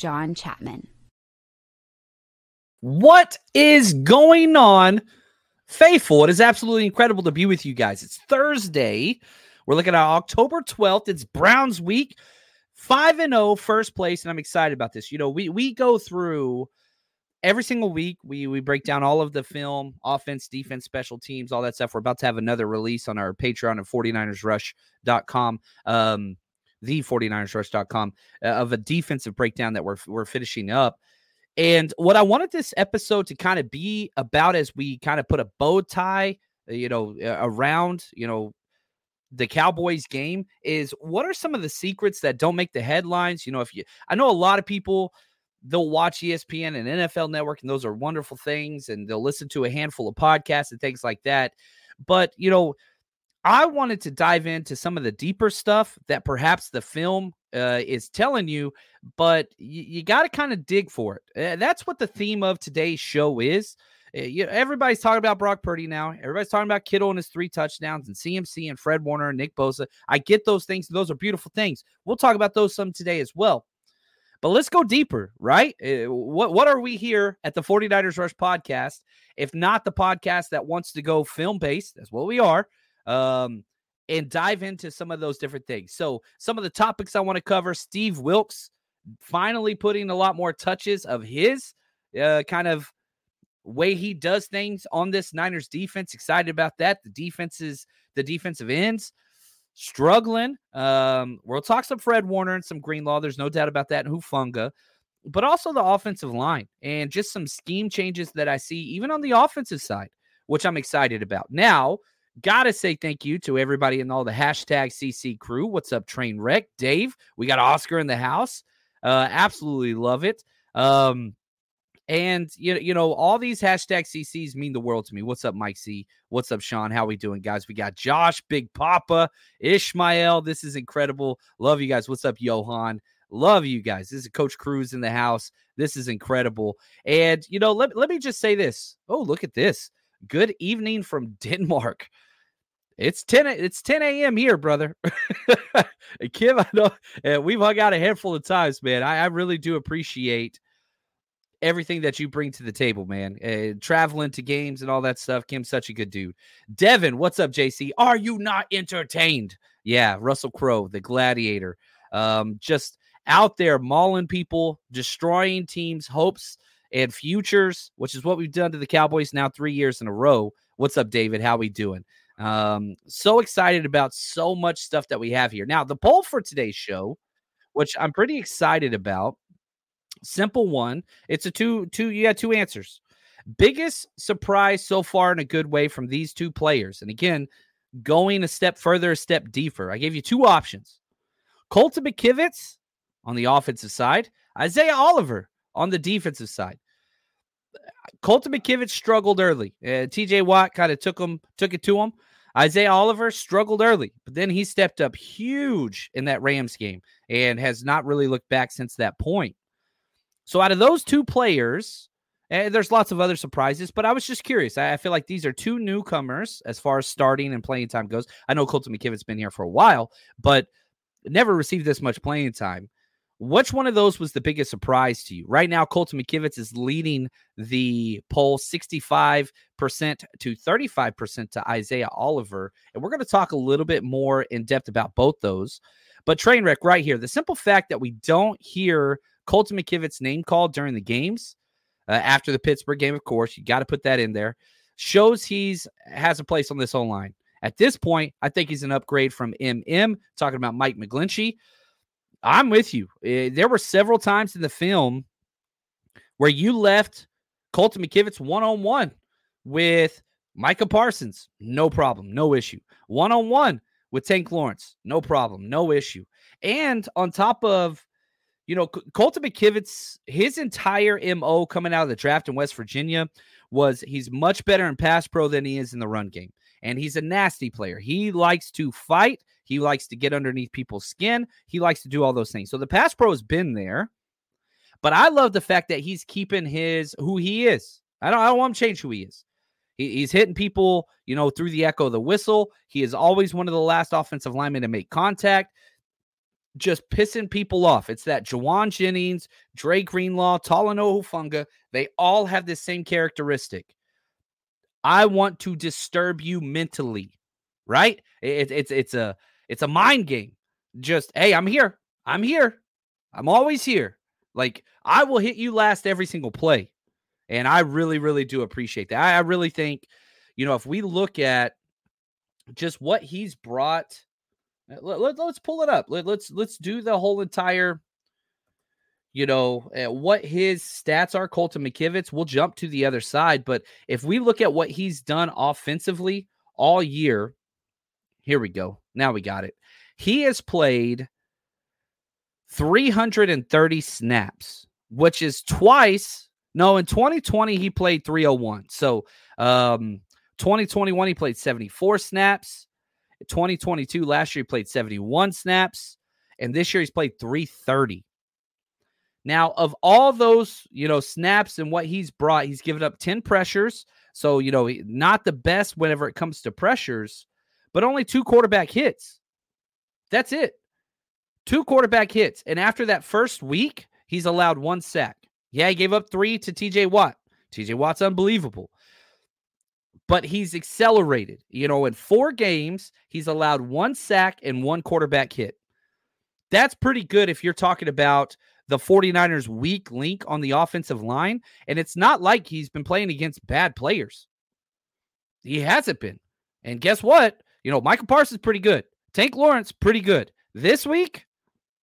John Chapman. What is going on? Faithful, it is absolutely incredible to be with you guys. It's Thursday. We're looking at October 12th. It's Browns week. 5 and 0 first place and I'm excited about this. You know, we we go through every single week we we break down all of the film, offense, defense, special teams, all that stuff. We're about to have another release on our Patreon at 49ersrush.com. Um the 49ersrush.com uh, of a defensive breakdown that we're we're finishing up. And what I wanted this episode to kind of be about as we kind of put a bow tie, uh, you know, around, you know, the Cowboys game is what are some of the secrets that don't make the headlines? You know, if you, I know a lot of people, they'll watch ESPN and NFL Network, and those are wonderful things, and they'll listen to a handful of podcasts and things like that. But, you know, I wanted to dive into some of the deeper stuff that perhaps the film uh, is telling you, but you, you got to kind of dig for it. Uh, that's what the theme of today's show is. Uh, you everybody's talking about Brock Purdy now. Everybody's talking about Kittle and his three touchdowns and CMC and Fred Warner and Nick Bosa. I get those things. Those are beautiful things. We'll talk about those some today as well. But let's go deeper, right? Uh, what what are we here at the 49ers Rush podcast? If not the podcast that wants to go film based, that's what we are um, and dive into some of those different things. So, some of the topics I want to cover Steve Wilks finally putting a lot more touches of his uh, kind of way he does things on this Niners defense. Excited about that. The defenses, the defensive ends struggling. Um, we'll talk some Fred Warner and some Greenlaw. There's no doubt about that. And Hufanga, but also the offensive line and just some scheme changes that I see even on the offensive side, which I'm excited about. Now, Gotta say thank you to everybody in all the hashtag CC crew. What's up, train wreck? Dave, we got Oscar in the house. Uh, absolutely love it. Um, and you know, you know, all these hashtag CCs mean the world to me. What's up, Mike C? What's up, Sean? How we doing, guys? We got Josh, Big Papa, Ishmael. This is incredible. Love you guys. What's up, Johan? Love you guys. This is Coach Cruz in the house. This is incredible. And you know, let, let me just say this. Oh, look at this. Good evening from Denmark. It's 10 it's 10 a.m. here, brother. Kim, I know we've hung out a handful of times, man. I, I, really do appreciate everything that you bring to the table, man. Uh, traveling to games and all that stuff. Kim's such a good dude. Devin, what's up, JC? Are you not entertained? Yeah, Russell Crowe, the gladiator. Um, just out there mauling people, destroying teams' hopes and futures, which is what we've done to the Cowboys now three years in a row. What's up, David? How we doing? Um, so excited about so much stuff that we have here. Now, the poll for today's show which I'm pretty excited about. Simple one. It's a two two. You got two answers. Biggest surprise so far in a good way from these two players. And again, going a step further, a step deeper. I gave you two options. Colton McKivitz on the offensive side, Isaiah Oliver on the defensive side. Colton McKivitz struggled early. Uh, TJ Watt kind of took him, took it to him. Isaiah Oliver struggled early, but then he stepped up huge in that Rams game and has not really looked back since that point. So out of those two players, and there's lots of other surprises, but I was just curious. I, I, feel like these are two newcomers as far as starting and playing time goes. I know Colton McKivitz been here for a while, but never received this much playing time. Which one of those was the biggest surprise to you? Right now, Colton McKivitz is leading the poll 65% to 35% to Isaiah Oliver. And we're going to talk a little bit more in depth about both those. But train wreck right here. The simple fact that we don't hear Colton McKivitz's name called during the games uh, after the Pittsburgh game, of course, you got to put that in there. Shows he's has a place on this whole line. At this point, I think he's an upgrade from MM. Talking about Mike McGlinchey, I'm with you. Uh, there were several times in the film where you left Colton McKivitz one on one with Micah Parsons, no problem, no issue. One on one with Tank Lawrence, no problem, no issue. And on top of you know, Colton McKivitz, his entire MO coming out of the draft in West Virginia was he's much better in pass pro than he is in the run game. And he's a nasty player. He likes to fight. He likes to get underneath people's skin. He likes to do all those things. So the pass pro has been there. But I love the fact that he's keeping his who he is. I don't, I don't want him to change who he is. He, he's hitting people, you know, through the echo of the whistle. He is always one of the last offensive linemen to make contact just pissing people off. It's that Jauan Jennings, Dre Greenlaw, Talanoa Hufanga, they all have the same characteristic. I want to disturb you mentally, right? It, it's it's a it's a mind game. Just hey, I'm here. I'm here. I'm always here. Like I will hit you last every single play, and I really really do appreciate that. I, I really think, you know, if we look at just what he's brought let, let, us pull it up. Let, let's let's do the whole entire you know uh, what his stats are colton mckivitz we'll jump to the other side but if we look at what he's done offensively all year here we go. Now we got it. He has played 330 snaps which is twice no in 2020 he played 301 so um 2021 he played 74 snaps. 2022, last year he played 71 snaps, and this year he's played 330. Now, of all those, you know, snaps and what he's brought, he's given up 10 pressures. So, you know, not the best whenever it comes to pressures, but only two quarterback hits. That's it. Two quarterback hits. And after that first week, he's allowed one sack. Yeah, he gave up three to TJ Watt. TJ Watt's unbelievable but he's accelerated. You know, in four games, he's allowed one sack and one quarterback hit. That's pretty good if you're talking about the 49ers' weak link on the offensive line. And it's not like he's been playing against bad players. He hasn't been. And guess what? You know, Michael Parsons is pretty good. Tank Lawrence pretty good. This week,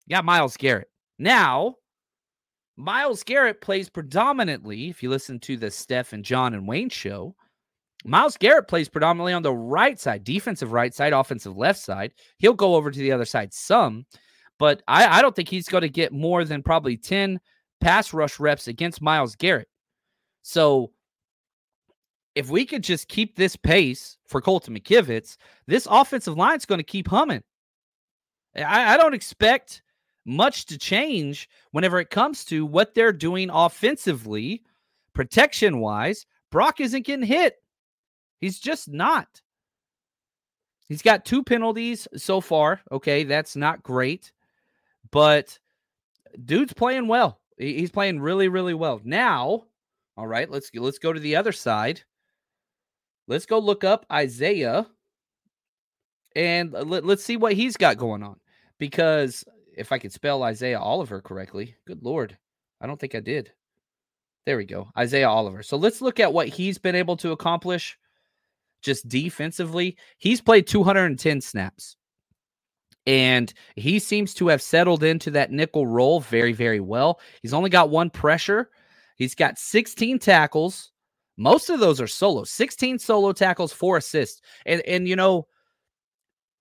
you got Myles Garrett. Now, Myles Garrett plays predominantly, if you listen to the Steph and John and Wayne show, Myles Garrett plays predominantly on the right side, defensive right side, offensive left side. He'll go over to the other side some, but I, I don't think he's going to get more than probably 10 pass rush reps against Myles Garrett. So if we could just keep this pace for Colton McKivitz, this offensive line is going to keep humming. I, I don't expect much to change whenever it comes to what they're doing offensively, protection wise. Brock isn't getting hit. He's just not. He's got two penalties so far. Okay, that's not great, but dude's playing well. He's playing really, really well. Now, all right, let's let's go to the other side. Let's go look up Isaiah and let, let's see what he's got going on. Because if I could spell Isaiah Oliver correctly, good lord, I don't think I did. There we go, Isaiah Oliver. So let's look at what he's been able to accomplish just defensively, he's played 210 snaps. And he seems to have settled into that nickel role very, very well. He's only got one pressure. He's got 16 tackles. Most of those are solo. 16 solo tackles, four assists. And and you know,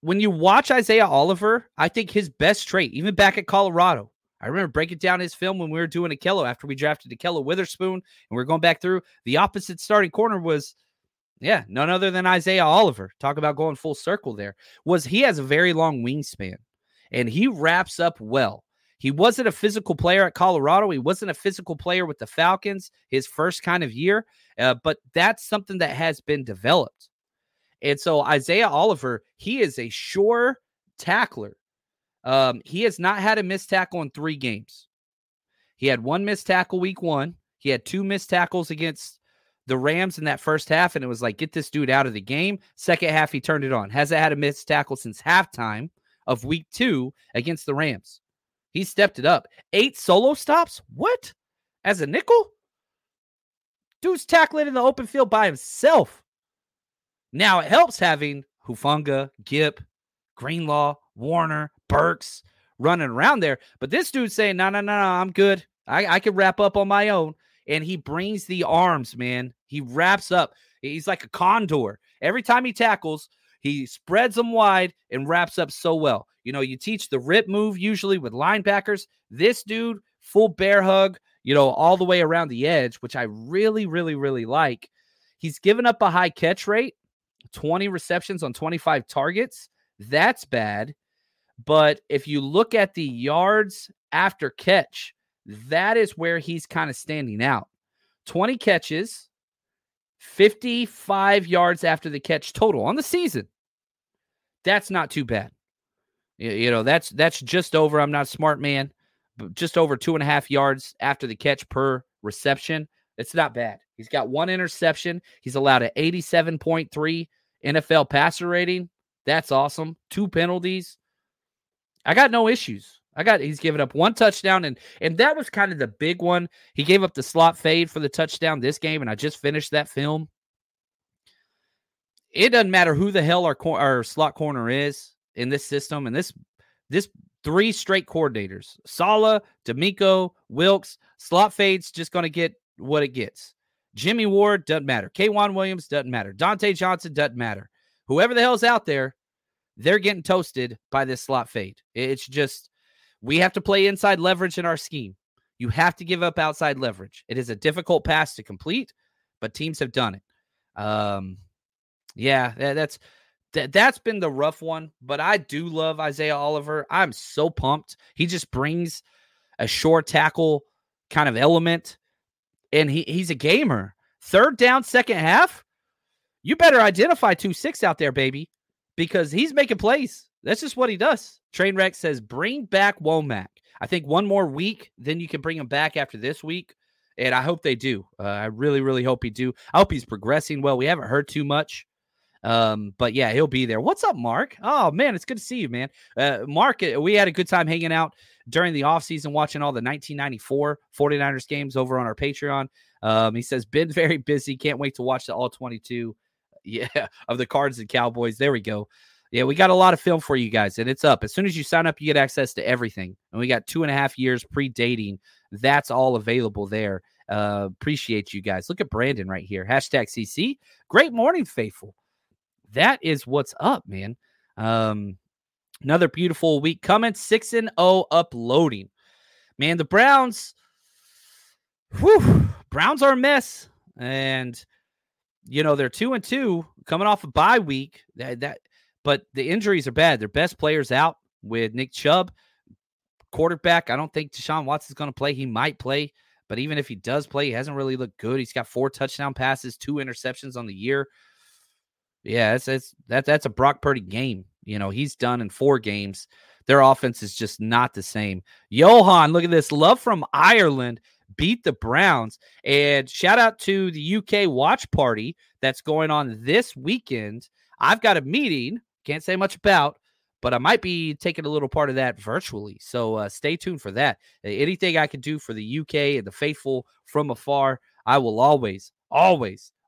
when you watch Isaiah Oliver, I think his best trait, even back at Colorado, I remember breaking down his film when we were doing Ahkello after we drafted Ahkello Witherspoon and we are going back through. The opposite starting corner was, yeah, none other than Isaiah Oliver. Talk about going full circle there. Was he has a very long wingspan and he wraps up well. He wasn't a physical player at Colorado. He wasn't a physical player with the Falcons his first kind of year, uh, but that's something that has been developed. And so Isaiah Oliver, he is a sure tackler. Um, he has not had a missed tackle in three games. He had one missed tackle week one. He had two missed tackles against the Rams in that first half, and it was like, get this dude out of the game. Second half, he turned it on. Hasn't had a missed tackle since halftime of week two against the Rams. He stepped it up. Eight solo stops? What? As a nickel? Dude's tackling in the open field by himself. Now it helps having Hufanga, Gipp, Greenlaw, Warner, Burks running around there. But this dude's saying, no, no, no, no, I'm good. I, I can wrap up on my own. And he brings the arms, man. He wraps up. He's like a condor. Every time he tackles, he spreads them wide and wraps up so well. You know, you teach the rip move usually with linebackers. This dude, full bear hug, you know, all the way around the edge, which I really, really, really like. He's given up a high catch rate, 20 receptions on 25 targets. That's bad. But if you look at the yards after catch, that is where he's kind of standing out. 20 catches, 55 yards after the catch total on the season. That's not too bad. You know, that's that's just over. I'm not smart man, but just over two and a half yards after the catch per reception. It's not bad. He's got one interception. He's allowed an 87.3 NFL passer rating. That's awesome. Two penalties. I got no issues. I got he's given up one touchdown and and that was kind of the big one. He gave up the slot fade for the touchdown this game and I just finished that film. It doesn't matter who the hell our cor- our slot corner is in this system and this this three straight coordinators. Saleh, DeMeco, Wilks, slot fades just going to get what it gets. Jimmy Ward doesn't matter. K'Waun Williams doesn't matter. Dontae Johnson doesn't matter. Whoever the hell's out there, they're getting toasted by this slot fade. It's just we have to play inside leverage in our scheme. You have to give up outside leverage. It is a difficult pass to complete, but teams have done it. Um, yeah, that's that, that's been the rough one, but I do love Isaiah Oliver. I'm so pumped. He just brings a short tackle kind of element, and he, he's a gamer. Third down, second half, you better identify 2 6 out there, baby because he's making plays. That's just what he does. Trainwreck says, bring back Womack. I think one more week, then you can bring him back after this week. And I hope they do. Uh, I really, really hope he do. I hope he's progressing well. We haven't heard too much. Um, but yeah, he'll be there. What's up, Mark? Oh man, it's good to see you, man. Uh, Mark, uh, we had a good time hanging out during the offseason watching all the 1994 49ers games over on our Patreon. Um, he says, been very busy. Can't wait to watch the all 22 yeah, of the Cards and Cowboys. There we go. Yeah, we got a lot of film for you guys, and it's up. As soon as you sign up, you get access to everything. And we got two and a half years pre-dating. That's all available there. Uh, appreciate you guys. Look at Brandon right here. Hashtag CC. Great morning, faithful. That is what's up, man. Um, another beautiful week coming. Six and zero oh uploading. Man, the Browns. Whew, Browns are a mess, and you know they're two and two coming off a bye week. That, that but the injuries are bad. Their best players out with Nick Chubb, quarterback. I don't think Deshaun Watson's going to play. He might play, but even if he does play, he hasn't really looked good. He's got four touchdown passes, two interceptions on the year. Yeah, it's that that's a Brock Purdy game. You know, he's done in four games. Their offense is just not the same. Johan, look at this. Love from Ireland beat the Browns. And shout out to the UK watch party that's going on this weekend. I've got a meeting, can't say much about, but I might be taking a little part of that virtually. So uh, stay tuned for that. Anything I can do for the UK and the faithful from afar, I will always, always,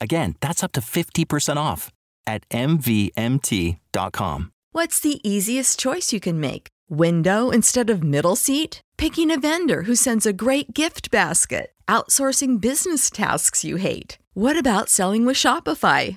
Again, that's up to 50% off at MVMT.com. What's the easiest choice you can make? Window instead of middle seat? Picking a vendor who sends a great gift basket? Outsourcing business tasks you hate? What about selling with Shopify?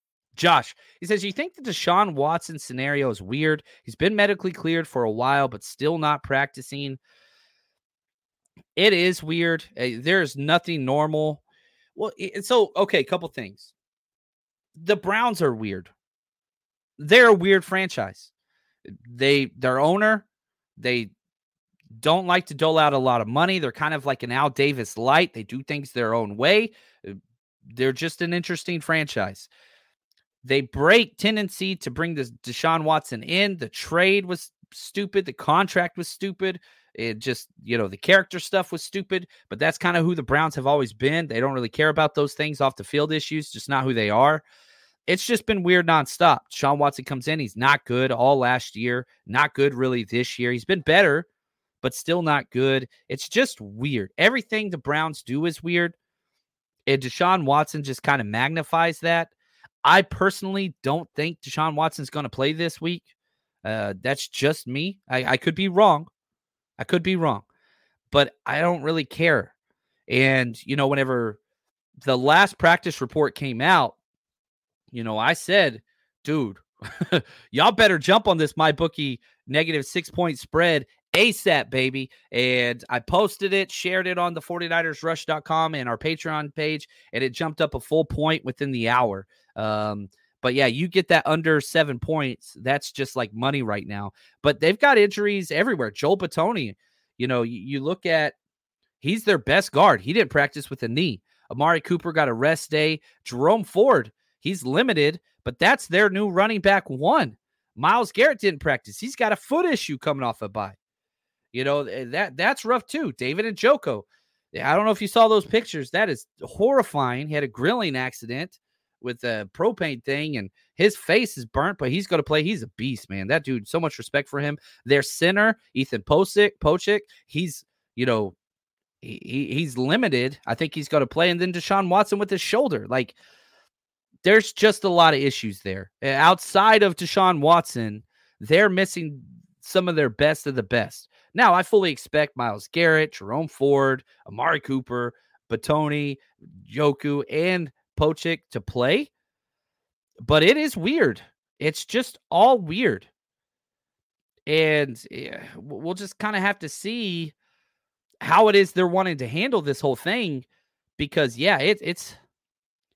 Josh, he says, You think the Deshaun Watson scenario is weird? He's been medically cleared for a while, but still not practicing. It is weird. Uh, There's nothing normal. Well, so, okay, a couple things. The Browns are weird. They're a weird franchise. They, their owner, they don't like to dole out a lot of money. They're kind of like an Al Davis light. They do things their own way. Uh, They're just an interesting franchise they break tendency to bring this Deshaun Watson in. The trade was stupid. The contract was stupid. It just, you know, the character stuff was stupid, but that's kind of who the Browns have always been. They don't really care about those things off the field issues, just not who they are. It's just been weird nonstop. Deshaun Watson comes in. He's not good all last year, not good really this year. He's been better, but still not good. It's just weird. Everything the Browns do is weird. And Deshaun Watson just kind of magnifies that. I personally don't think Deshaun Watson's going to play this week. Uh, that's just me. I, I could be wrong. I could be wrong, but I don't really care. And, you know, whenever the last practice report came out, you know, I said, dude, y'all better jump on this my bookie negative six point spread ASAP, baby. And I posted it, shared it on the 49ersrush.com and our Patreon page, and it jumped up a full point within the hour. Um, but yeah, you get that under seven points. That's just like money right now. But they've got injuries everywhere. Joel Bitonio, you know, you, you look at he's their best guard. He didn't practice with a knee. Amari Cooper got a rest day. Jerome Ford, he's limited, but that's their new running back one. Myles Garrett didn't practice. He's got a foot issue coming off a bye. You know, that that's rough too. David Njoku. I don't know if you saw those pictures. That is horrifying. He had a grilling accident with a propane thing and his face is burnt, but he's going to play. He's a beast, man. That dude, so much respect for him. Their center, Ethan Pocic, Pochick, he's, you know, he, he he's limited. I think he's going to play. And then Deshaun Watson with his shoulder. Like, there's just a lot of issues there. Outside of Deshaun Watson, they're missing some of their best of the best. Now, I fully expect Myles Garrett, Jerome Ford, Amari Cooper, Bitonio, Njoku, and Pochik to play, but it is weird. It's just all weird. And we'll just kind of have to see how it is they're wanting to handle this whole thing because yeah, it, it's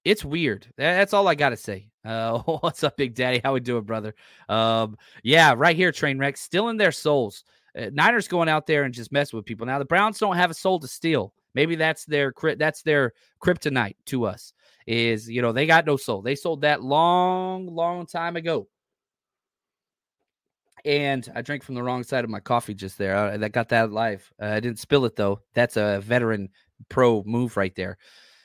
it's weird. That's all I got to say. Uh, what's up, Big Daddy? How we doing, brother? Um, yeah, right here, train wreck, still in their souls. Uh, Niners going out there and just messing with people. Now the Browns don't have a soul to steal. Maybe that's their that's their kryptonite to us. Is you know they got no soul. They sold that long, long time ago. And I drank from the wrong side of my coffee just there. I, that got that live. Uh, I didn't spill it though. That's a veteran pro move right there.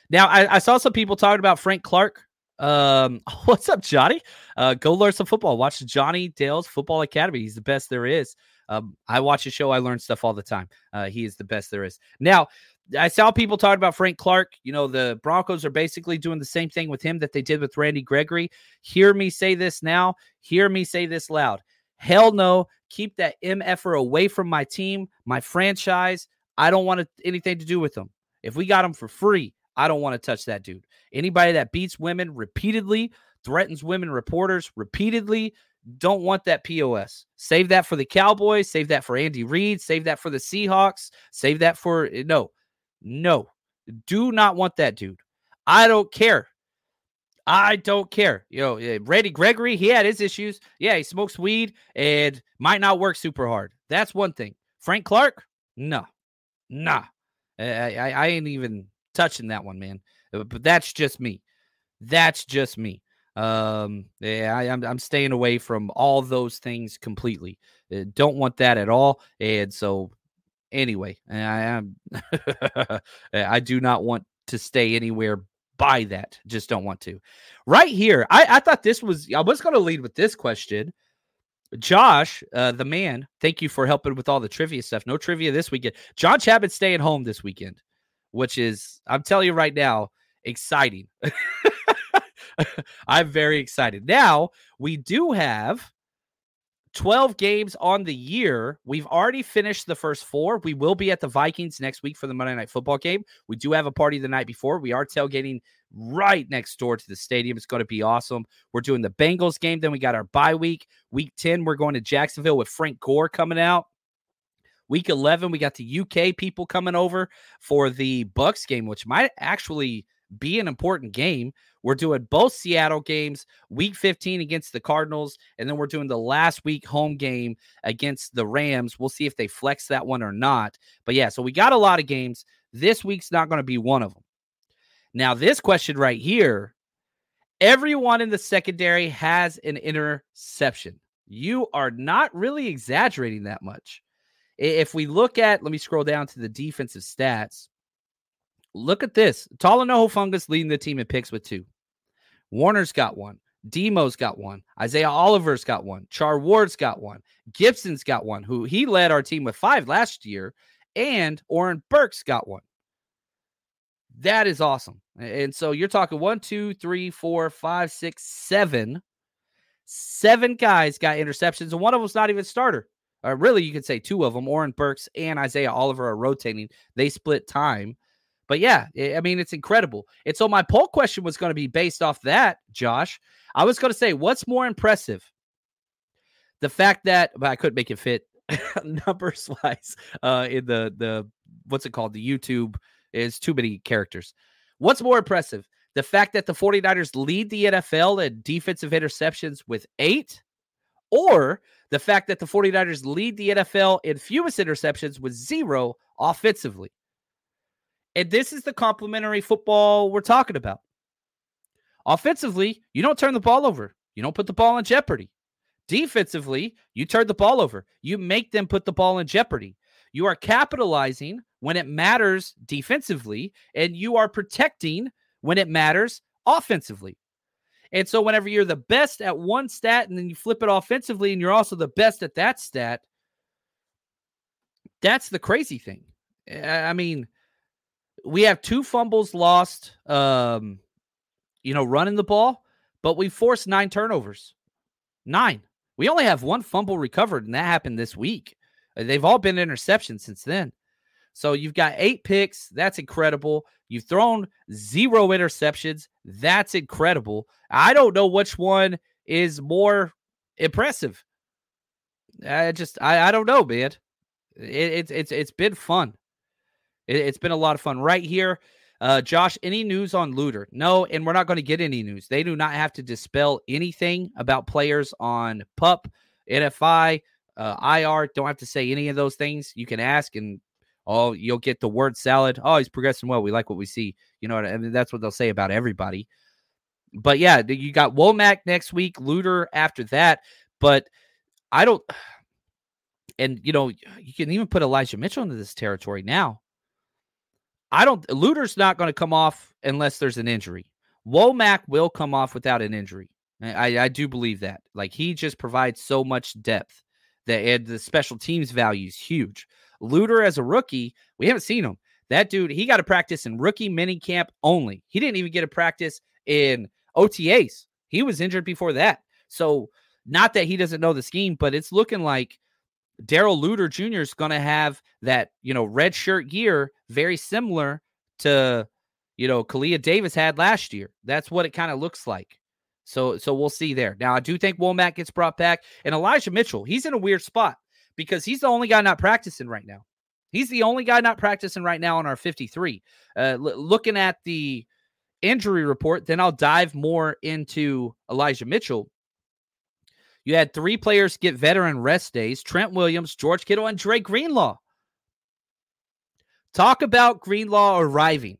Now I, I saw some people talking about Frank Clark. Um, what's up, Johnny? Uh, go learn some football. Watch Johnny Dale's Football Academy. He's the best there is. Um, I watch a show. I learn stuff all the time. Uh, he is the best there is. Now, I saw people talk about Frank Clark. You know, the Broncos are basically doing the same thing with him that they did with Randy Gregory. Hear me say this now. Hear me say this loud. Hell no. Keep that MFer away from my team, my franchise. I don't want anything to do with them. If we got him for free, I don't want to touch that dude. Anybody that beats women repeatedly, threatens women reporters repeatedly, don't want that POS. Save that for the Cowboys. Save that for Andy Reid. Save that for the Seahawks. Save that for no, no. Do not want that dude. I don't care. I don't care. You know, eh, Randy Gregory, he had his issues. Yeah, he smokes weed and might not work super hard. That's one thing. Frank Clark, no, nah. I, I, I ain't even touching that one, man. Uh, but that's just me. That's just me. Um, yeah, I, am I'm, I'm staying away from all those things completely. Uh, don't want that at all. And so, anyway, I am. I do not want to stay anywhere by that. Just don't want to. Right here, I, I thought this was. I was to lead with this question. Josh, uh, the man, thank you for helping with all the trivia stuff. No trivia this weekend. John Chapman staying home this weekend, which is, I'm telling you right now, exciting. I'm very excited. Now, we do have 12 games on the year. We've already finished the first four. We will be at the Vikings next week for the Monday Night Football game. We do have a party the night before. We are tailgating right next door to the stadium. It's going to be awesome. We're doing the Bengals game. Then we got our bye week. Week 10, we're going to Jacksonville with Frank Gore coming out. Week 11, we got the UK people coming over for the Bucs game, which might actually be an important game. We're doing both Seattle games, week 15 against the Cardinals, and then we're doing the last week home game against the Rams. We'll see if they flex that one or not. But yeah, so we got a lot of games. This week's not going to be one of them. Now, this question right here everyone in the secondary has an interception. You are not really exaggerating that much. If we look at, let me scroll down to the defensive stats. Look at this. Talanoa Hufanga leading the team in picks with two. Warner's got one. Demo's got one. Isaiah Oliver's got one. Char Ward's got one. Gipson's got one, who he led our team with five last year. And Oren Burks got one. That is awesome. And so you're talking one, two, three, four, five, six, seven. Seven guys got interceptions, and one of them's not even starter. Or really, you could say two of them, Oren Burks and Isaiah Oliver, are rotating. They split time. But yeah, I mean, it's incredible. And so my poll question was going to be based off that, Josh. I was going to say, what's more impressive? The fact that but I couldn't make it fit numbers wise uh, in the the what's it called? The YouTube is too many characters. What's more impressive? The fact that the 49ers lead the NFL in defensive interceptions with eight, or the fact that the 49ers lead the NFL in fewest interceptions with zero offensively. And this is the complementary football we're talking about. Offensively, you don't turn the ball over. You don't put the ball in jeopardy. Defensively, you turn the ball over. You make them put the ball in jeopardy. You are capitalizing when it matters defensively, and you are protecting when it matters offensively. And so, whenever you're the best at one stat and then you flip it offensively, and you're also the best at that stat, that's the crazy thing. I mean, we have two fumbles lost, um, you know, running the ball, but we forced nine turnovers. Nine. We only have one fumble recovered, and that happened this week. Uh, they've all been interceptions since then. So you've got eight picks. That's incredible. You've thrown zero interceptions. That's incredible. I don't know which one is more impressive. I just I, I don't know, man. It, it's it's it's been fun. It, has been a lot of fun right here. Uh, Josh, any news on Luter? No, and we're not going to get any news. They do not have to dispel anything about players on PUP, NFI, uh, IR. Don't have to say any of those things. You can ask, and oh, you'll get the word salad. Oh, he's progressing well. We like what we see. You know, and that's what they'll say about everybody. But yeah, you got Womack next week, Luter after that. But I don't, and you know, you can even put Elijah Mitchell into this territory now. I don't, Luter's not going to come off unless there's an injury. Womack will come off without an injury. I, I do believe that. Like he just provides so much depth that and the special teams value is huge. Luter as a rookie, we haven't seen him. That dude, he got to practice in rookie mini camp only. He didn't even get a practice in OTAs. He was injured before that. So, not that he doesn't know the scheme, but it's looking like Darrell Luter Jr. is going to have that, you know, red shirt year very similar to, you know, Kalia Davis had last year. That's what it kind of looks like. So, so we'll see there. Now, I do think Womack gets brought back, and Elijah Mitchell, he's in a weird spot because he's the only guy not practicing right now. He's the only guy not practicing right now on our 53. Uh, l- looking at the injury report, then I'll dive more into Elijah Mitchell. You had three players get veteran rest days Trent Williams, George Kittle, and Drake Greenlaw. Talk about Greenlaw arriving.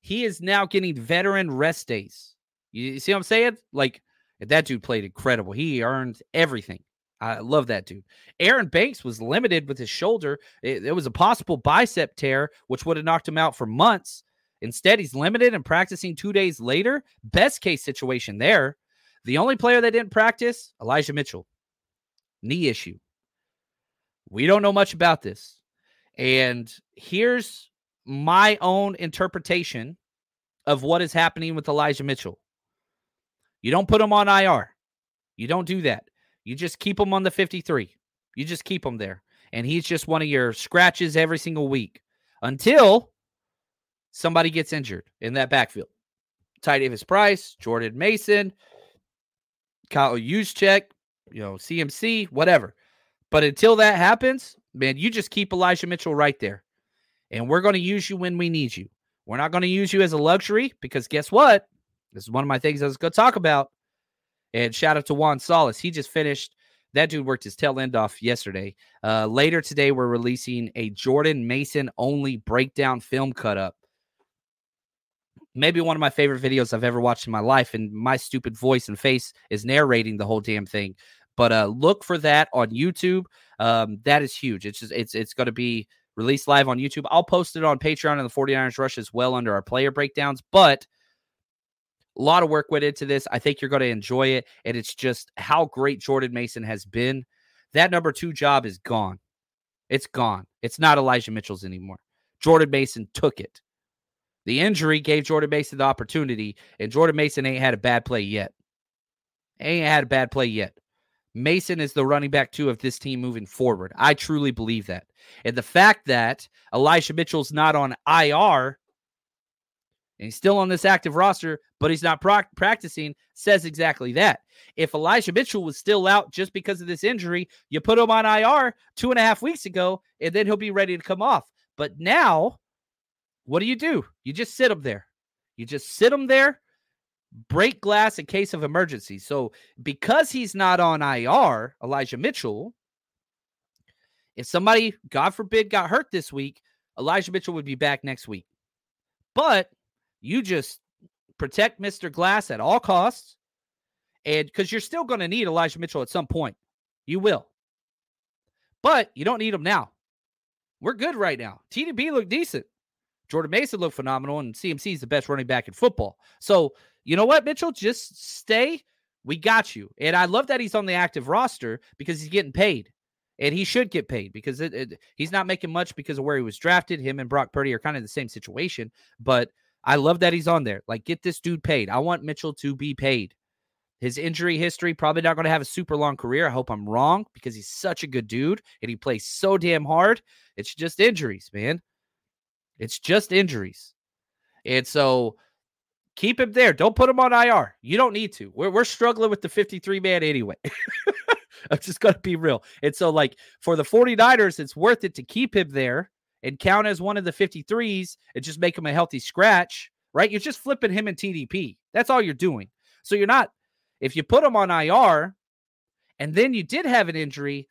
He is now getting veteran rest days. You see what I'm saying? Like, that dude played incredible. He earned everything. I love that dude. Aaron Banks was limited with his shoulder. It, it was a possible bicep tear, which would have knocked him out for months. Instead, he's limited and practicing two days later. Best case situation there. The only player that didn't practice, Elijah Mitchell, knee issue. We don't know much about this. And here's my own interpretation of what is happening with Elijah Mitchell. You don't put him on IR. You don't do that. You just keep him on the 53. You just keep him there. And he's just one of your scratches every single week until somebody gets injured in that backfield. Ty Davis Price, Jordan Mason, Kyle Juszczyk, you know, CMC, whatever. But until that happens, man, you just keep Elijah Mitchell right there. And we're going to use you when we need you. We're not going to use you as a luxury because guess what? This is one of my things I was going to talk about. And shout out to Juan Solis. He just finished. That dude worked his tail end off yesterday. Uh, later today, we're releasing a Jordan Mason only breakdown film cut up. Maybe one of my favorite videos I've ever watched in my life. And my stupid voice and face is narrating the whole damn thing. But uh, look for that on YouTube. Um, that is huge. It's just it's it's going to be released live on YouTube. I'll post it on Patreon and the 49ers Rush as well under our player breakdowns. But a lot of work went into this. I think you're going to enjoy it. And it's just how great Jordan Mason has been. That number two job is gone. It's gone. It's not Elijah Mitchell's anymore. Jordan Mason took it. The injury gave Jordan Mason the opportunity, and Jordan Mason ain't had a bad play yet. Ain't had a bad play yet. Mason is the running back two of this team moving forward. I truly believe that. And the fact that Elijah Mitchell's not on IR and he's still on this active roster, but he's not pro- practicing, says exactly that. If Elijah Mitchell was still out just because of this injury, you put him on IR two and a half weeks ago, and then he'll be ready to come off. But now, what do you do? You just sit him there. You just sit him there, break glass in case of emergency. So, because he's not on IR, Elijah Mitchell, if somebody, God forbid, got hurt this week, Elijah Mitchell would be back next week. But you just protect Mr. Glass at all costs. And because you're still going to need Elijah Mitchell at some point, you will. But you don't need him now. We're good right now. TDP looked decent. Jordan Mason looked phenomenal, and CMC is the best running back in football. So, you know what, Mitchell? Just stay. We got you. And I love that he's on the active roster because he's getting paid. And he should get paid because it, it, he's not making much because of where he was drafted. Him and Brock Purdy are kind of the same situation. But I love that he's on there. Like, get this dude paid. I want Mitchell to be paid. His injury history, probably not going to have a super long career. I hope I'm wrong because he's such a good dude and he plays so damn hard. It's just injuries, man. It's just injuries. And so keep him there. Don't put him on IR. You don't need to. We're, we're struggling with the 53 man anyway. I'm just going to be real. And so, like, for the 49ers, it's worth it to keep him there and count as one of the 53s and just make him a healthy scratch, right? You're just flipping him in TDP. That's all you're doing. So you're not, if you put him on IR and then you did have an injury,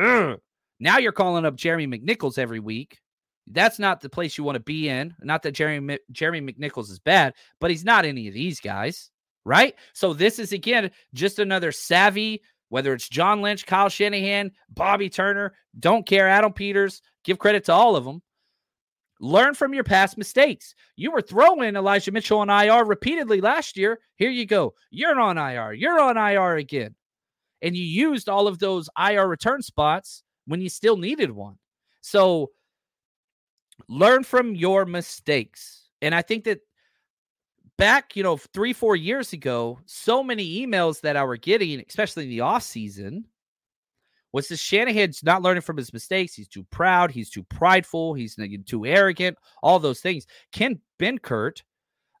ugh, now you're calling up Jeremy McNichols every week. That's not the place you want to be in. Not that Jeremy Jeremy McNichols is bad, but he's not any of these guys, right? So this is again just another savvy whether it's John Lynch, Kyle Shanahan, Bobby Turner, don't care, Adam Peters, give credit to all of them. Learn from your past mistakes. You were throwing Elijah Mitchell on IR repeatedly last year. Here you go. You're on IR. You're on IR again. And you used all of those IR return spots when you still needed one. So learn from your mistakes. And I think that back, you know, three, four years ago, so many emails that I were getting, especially in the off season, was this Shanahan's not learning from his mistakes. He's too proud. He's too prideful. He's too arrogant. All those things. Ken Benkert,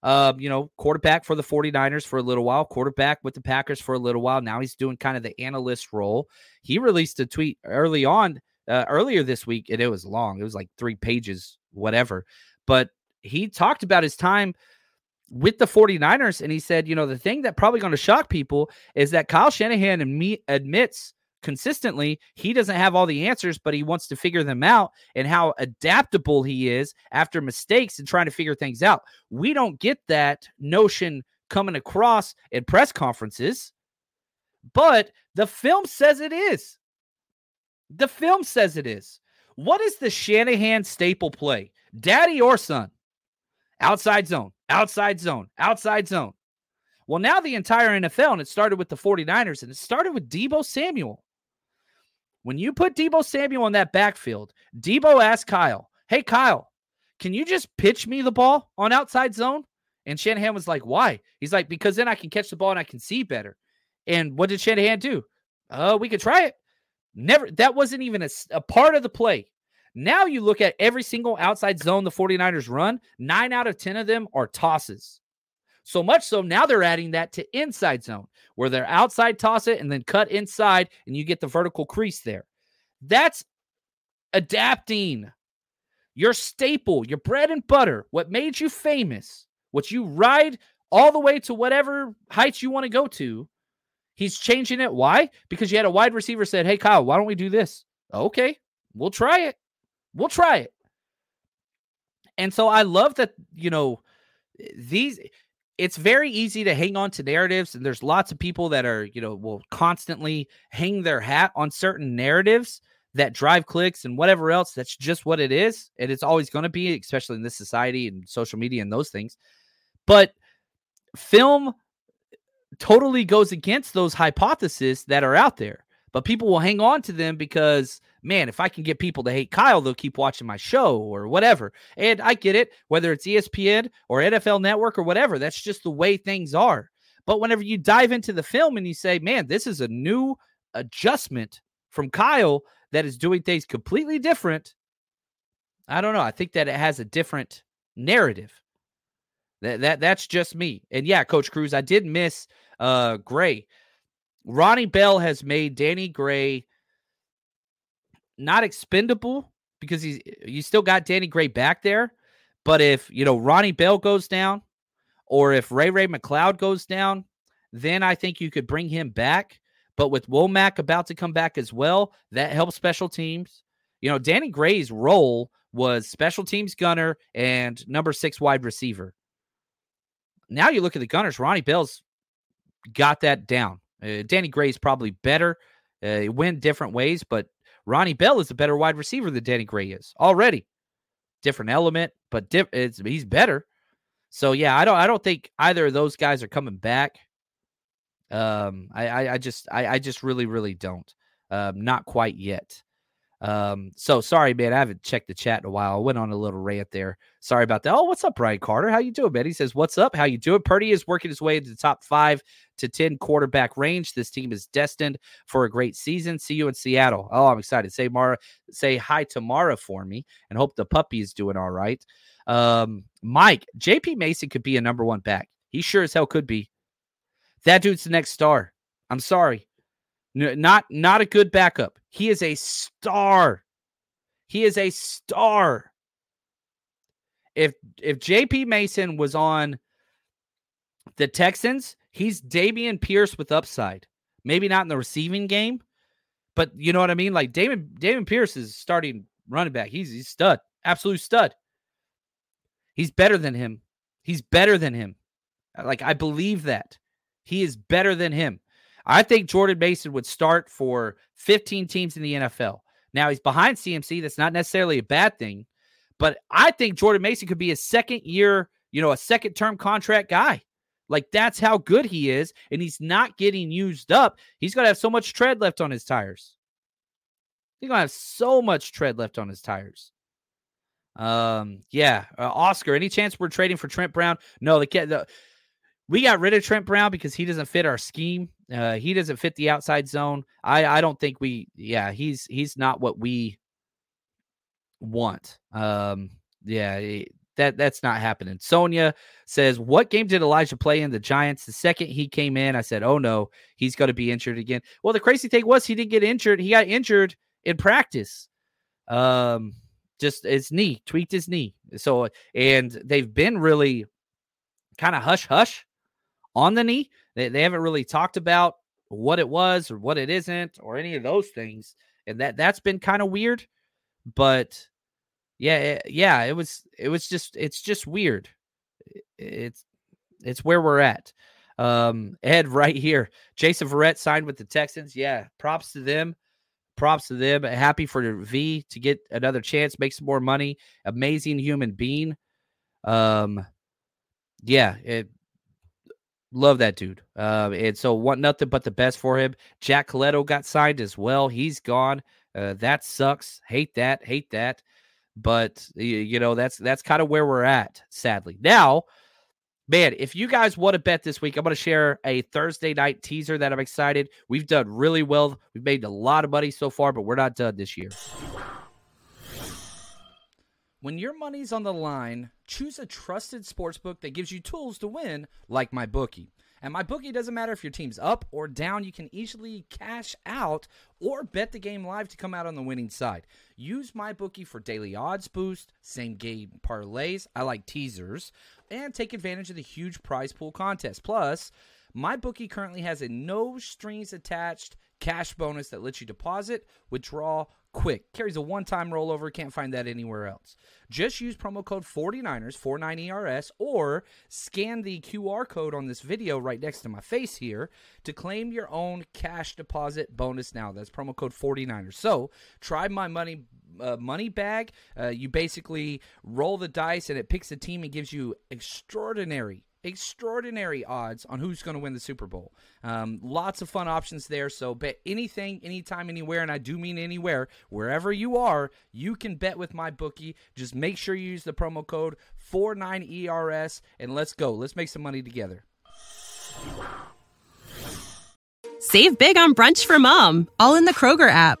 uh, you know, quarterback for the 49ers for a little while, quarterback with the Packers for a little while. Now he's doing kind of the analyst role. He released a tweet early on, uh, earlier this week, and it was long. It was like three pages, whatever. But he talked about his time with the 49ers, and he said, you know, the thing that probably going to shock people is that Kyle Shanahan and me admits consistently he doesn't have all the answers but he wants to figure them out and how adaptable he is after mistakes and trying to figure things out we don't get that notion coming across in press conferences but the film says it is the film says it is what is the shanahan staple play daddy or son outside zone outside zone outside zone well, now the entire NFL, and it started with the 49ers, and it started with Deebo Samuel. When you put Deebo Samuel in that backfield, Deebo asked Kyle, Hey, Kyle, can you just pitch me the ball on outside zone? And Shanahan was like, Why? He's like, Because then I can catch the ball and I can see better. And what did Shanahan do? Oh, uh, we could try it. Never, that wasn't even a, a part of the play. Now you look at every single outside zone the 49ers run, nine out of 10 of them are tosses. So much so now they're adding that to inside zone where they're outside toss it and then cut inside and you get the vertical crease there. That's adapting your staple, your bread and butter, what made you famous, what you ride all the way to whatever heights you want to go to. He's changing it. Why? Because you had a wide receiver said, Hey, Kyle, why don't we do this? Okay, we'll try it. We'll try it. And so I love that, you know, these it's very easy to hang on to narratives and there's lots of people that are you know will constantly hang their hat on certain narratives that drive clicks and whatever else that's just what it is and it's always going to be especially in this society and social media and those things but film totally goes against those hypotheses that are out there but people will hang on to them because man, if I can get people to hate Kyle, they'll keep watching my show or whatever. And I get it, whether it's ESPN or NFL Network or whatever, that's just the way things are. But whenever you dive into the film and you say, man, this is a new adjustment from Kyle that is doing things completely different, I don't know. I think that it has a different narrative. That, that that's just me. And yeah, Coach Cruz, I did miss uh Gray. Ronnie Bell has made Danny Gray not expendable because he's you still got Danny Gray back there. But if you know Ronnie Bell goes down, or if Ray Ray McCloud goes down, then I think you could bring him back. But with Womack about to come back as well, that helps special teams. You know, Danny Gray's role was special teams gunner and number six wide receiver. Now you look at the Gunners, Ronnie Bell's got that down. Uh, Danny Gray's probably better. Uh, went different ways, but Ronnie Bell is a better wide receiver than Danny Gray is already. Different element, but diff- he's better. So yeah, I don't I don't think either of those guys are coming back. Um, I I, I just I, I just really really don't. Um, not quite yet. Um, so sorry, man. I haven't checked the chat in a while. I went on a little rant there. Sorry about that. Oh, what's up, Brian Carter? How you doing, man? He says, "What's up? How you doing?" Purdy is working his way into the top five to ten quarterback range. This team is destined for a great season. See you in Seattle. Oh, I'm excited. Say Mara, say hi to Mara for me, and hope the puppy is doing all right. Um, Mike, JP Mason could be a number one back. He sure as hell could be. That dude's the next star. I'm sorry. Not not a good backup. He is a star. He is a star. If if JP Mason was on the Texans, he's Dameon Pierce with upside. Maybe not in the receiving game, but you know what I mean? Like Damon Dameon Pierce is starting running back. He's he's stud. Absolute stud. He's better than him. He's better than him. Like I believe that. He is better than him. I think Jordan Mason would start for 15 teams in the NFL. Now he's behind CMC. That's not necessarily a bad thing, but I think Jordan Mason could be a second year, you know, a second term contract guy. Like that's how good he is, and he's not getting used up. He's gonna have so much tread left on his tires. He's gonna have so much tread left on his tires. Um, yeah, uh, Oscar. Any chance we're trading for Trent Brown? No, the, the we got rid of Trent Brown because he doesn't fit our scheme. Uh, he doesn't fit the outside zone. I I don't think we. Yeah, he's he's not what we want. Um, yeah, that that's not happening. Sonia says, "What game did Elijah play in the Giants? The second he came in, I said, "Oh no, he's going to be injured again." Well, the crazy thing was he didn't get injured. He got injured in practice. Um, just his knee tweaked his knee. So, and they've been really kind of hush hush on the knee. They, they haven't really talked about what it was or what it isn't or any of those things. And that that's been kind of weird. But yeah, it, yeah, it was it was just it's just weird. It's it's where we're at. Um, Ed right here. Jason Verrett signed with the Texans. Yeah, props to them. Props to them. Happy for V to get another chance, make some more money. Amazing human being. Um, yeah, it, love that dude. Uh, and so want nothing but the best for him. Jack Colletto got signed as well. He's gone. Uh, that sucks. Hate that. Hate that. But you know that's that's kind of where we're at. Sadly, now, man, if you guys want to bet this week, I'm going to share a Thursday night teaser that I'm excited. We've done really well. We've made a lot of money so far, but we're not done this year. When your money's on the line, choose a trusted sportsbook that gives you tools to win, like my bookie. And my bookie doesn't matter if your team's up or down, you can easily cash out or bet the game live to come out on the winning side. Use my bookie for daily odds boost, same game parlays, I like teasers, and take advantage of the huge prize pool contest. Plus, my bookie currently has a no strings attached cash bonus that lets you deposit, withdraw quick. Carries a one time rollover. Can't find that anywhere else. Just use promo code 49ers, 49ERS, or scan the QR code on this video right next to my face here to claim your own cash deposit bonus now. That's promo code 49ers. So try my money. Uh, money bag. Uh, you basically roll the dice and it picks a team and gives you extraordinary extraordinary odds on who's going to win the Super Bowl. Um, lots of fun options there. So bet anything, anytime, anywhere, and I do mean anywhere, wherever you are, you can bet with my bookie. Just make sure you use the promo code 49ERS and let's go. Let's make some money together. Save big on brunch for mom, all in the Kroger app.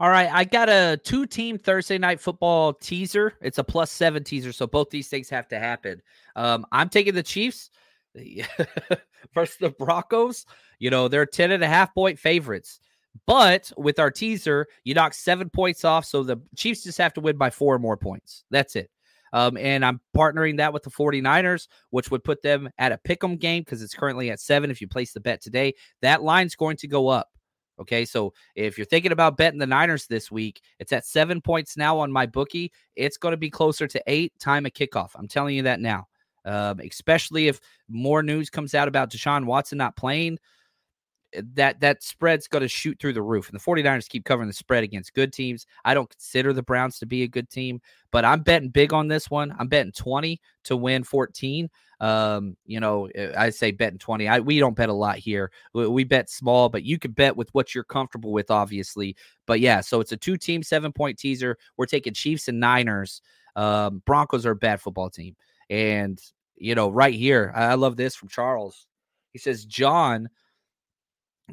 All right, I got a two team Thursday night football teaser. It's a plus seven teaser, so both these things have to happen. Um, I'm taking the Chiefs versus the Broncos. You know, they're 10 and a half point favorites. But with our teaser, you knock seven points off. So the Chiefs just have to win by four more points. That's it. Um, and I'm partnering that with the 49ers, which would put them at a pick 'em game because it's currently at seven. If you place the bet today, that line's going to go up. Okay, so if you're thinking about betting the Niners this week, it's at seven points now on my bookie. It's going to be closer to eight time of kickoff. I'm telling you that now. Um, especially if more news comes out about Deshaun Watson not playing, eh, that that spread's going to shoot through the roof. And the 49ers keep covering the spread against good teams. I don't consider the Browns to be a good team, but I'm betting big on this one. I'm betting 20 to win 14. Um, you know, eh, I say betting 20. I we don't bet a lot here. We, we bet small, but you could bet with what you're comfortable with, obviously. But yeah, so it's a two team seven point teaser. We're taking Chiefs and Niners. Um, Broncos are a bad football team. And, you know, right here, I, I love this from Charles. He says, John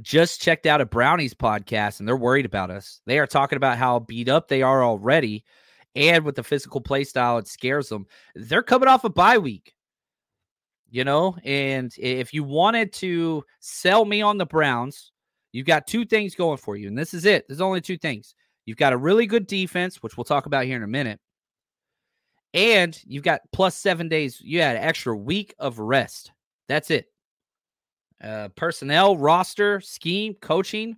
just checked out a Brownies podcast and they're worried about us. They are talking about how beat up they are already. And with the physical play style, it scares them. They're coming off a bye week you know and if you wanted to sell me on the browns You've got two things going for you, and this is it. There's only two things. You've got a really good defense, which we'll talk about here in a minute, and you've got plus seven days. You had an extra week of rest. That's it. Uh, personnel, roster, scheme, coaching.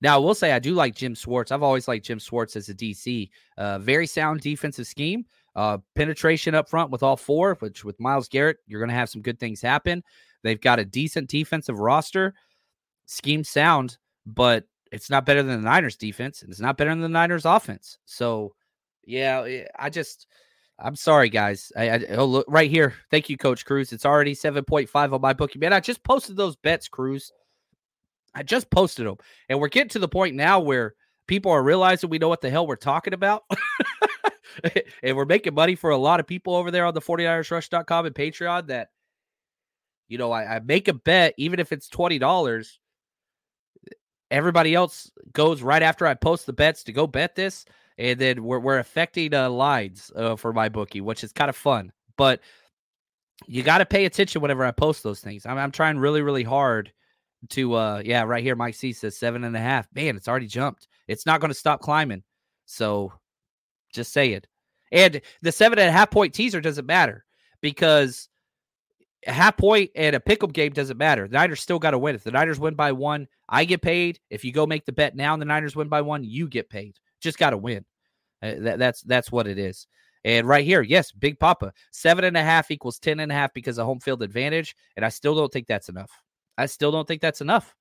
Now, I will say I do like Jim Schwartz. I've always liked Jim Schwartz as a DC. Uh, very sound defensive scheme. Uh, penetration up front with all four, which with Myles Garrett, you're going to have some good things happen. They've got a decent defensive roster. Scheme sound, but it's not better than the Niners defense, and it's not better than the Niners offense. So, yeah, I just I'm sorry, guys. I, I oh, look right here. Thank you, Coach Cruz. It's already 7.5 on my bookie. Man, I just posted those bets, Cruz. I just posted them. And we're getting to the point now where people are realizing we know what the hell we're talking about. and we're making money for a lot of people over there on the 49ersrush.com and Patreon that, you know, I, I make a bet, even if it's $20. Everybody else goes right after I post the bets to go bet this and then we're we're affecting uh, lines uh, for my bookie, which is kind of fun. But you got to pay attention whenever I post those things. I'm, I'm trying really really hard to uh yeah right here. Mike C says seven and a half. Man, it's already jumped. It's not going to stop climbing. So just say it. And the seven and a half point teaser doesn't matter because a half point and a pickup game doesn't matter. The Niners still got to win. If the Niners win by one, I get paid. If you go make the bet now and the Niners win by one, you get paid. Just got to win. Uh, that, that's that's what it is. And right here, yes, Big Papa, seven and a half equals ten and a half because of home field advantage, and I still don't think that's enough. I still don't think that's enough.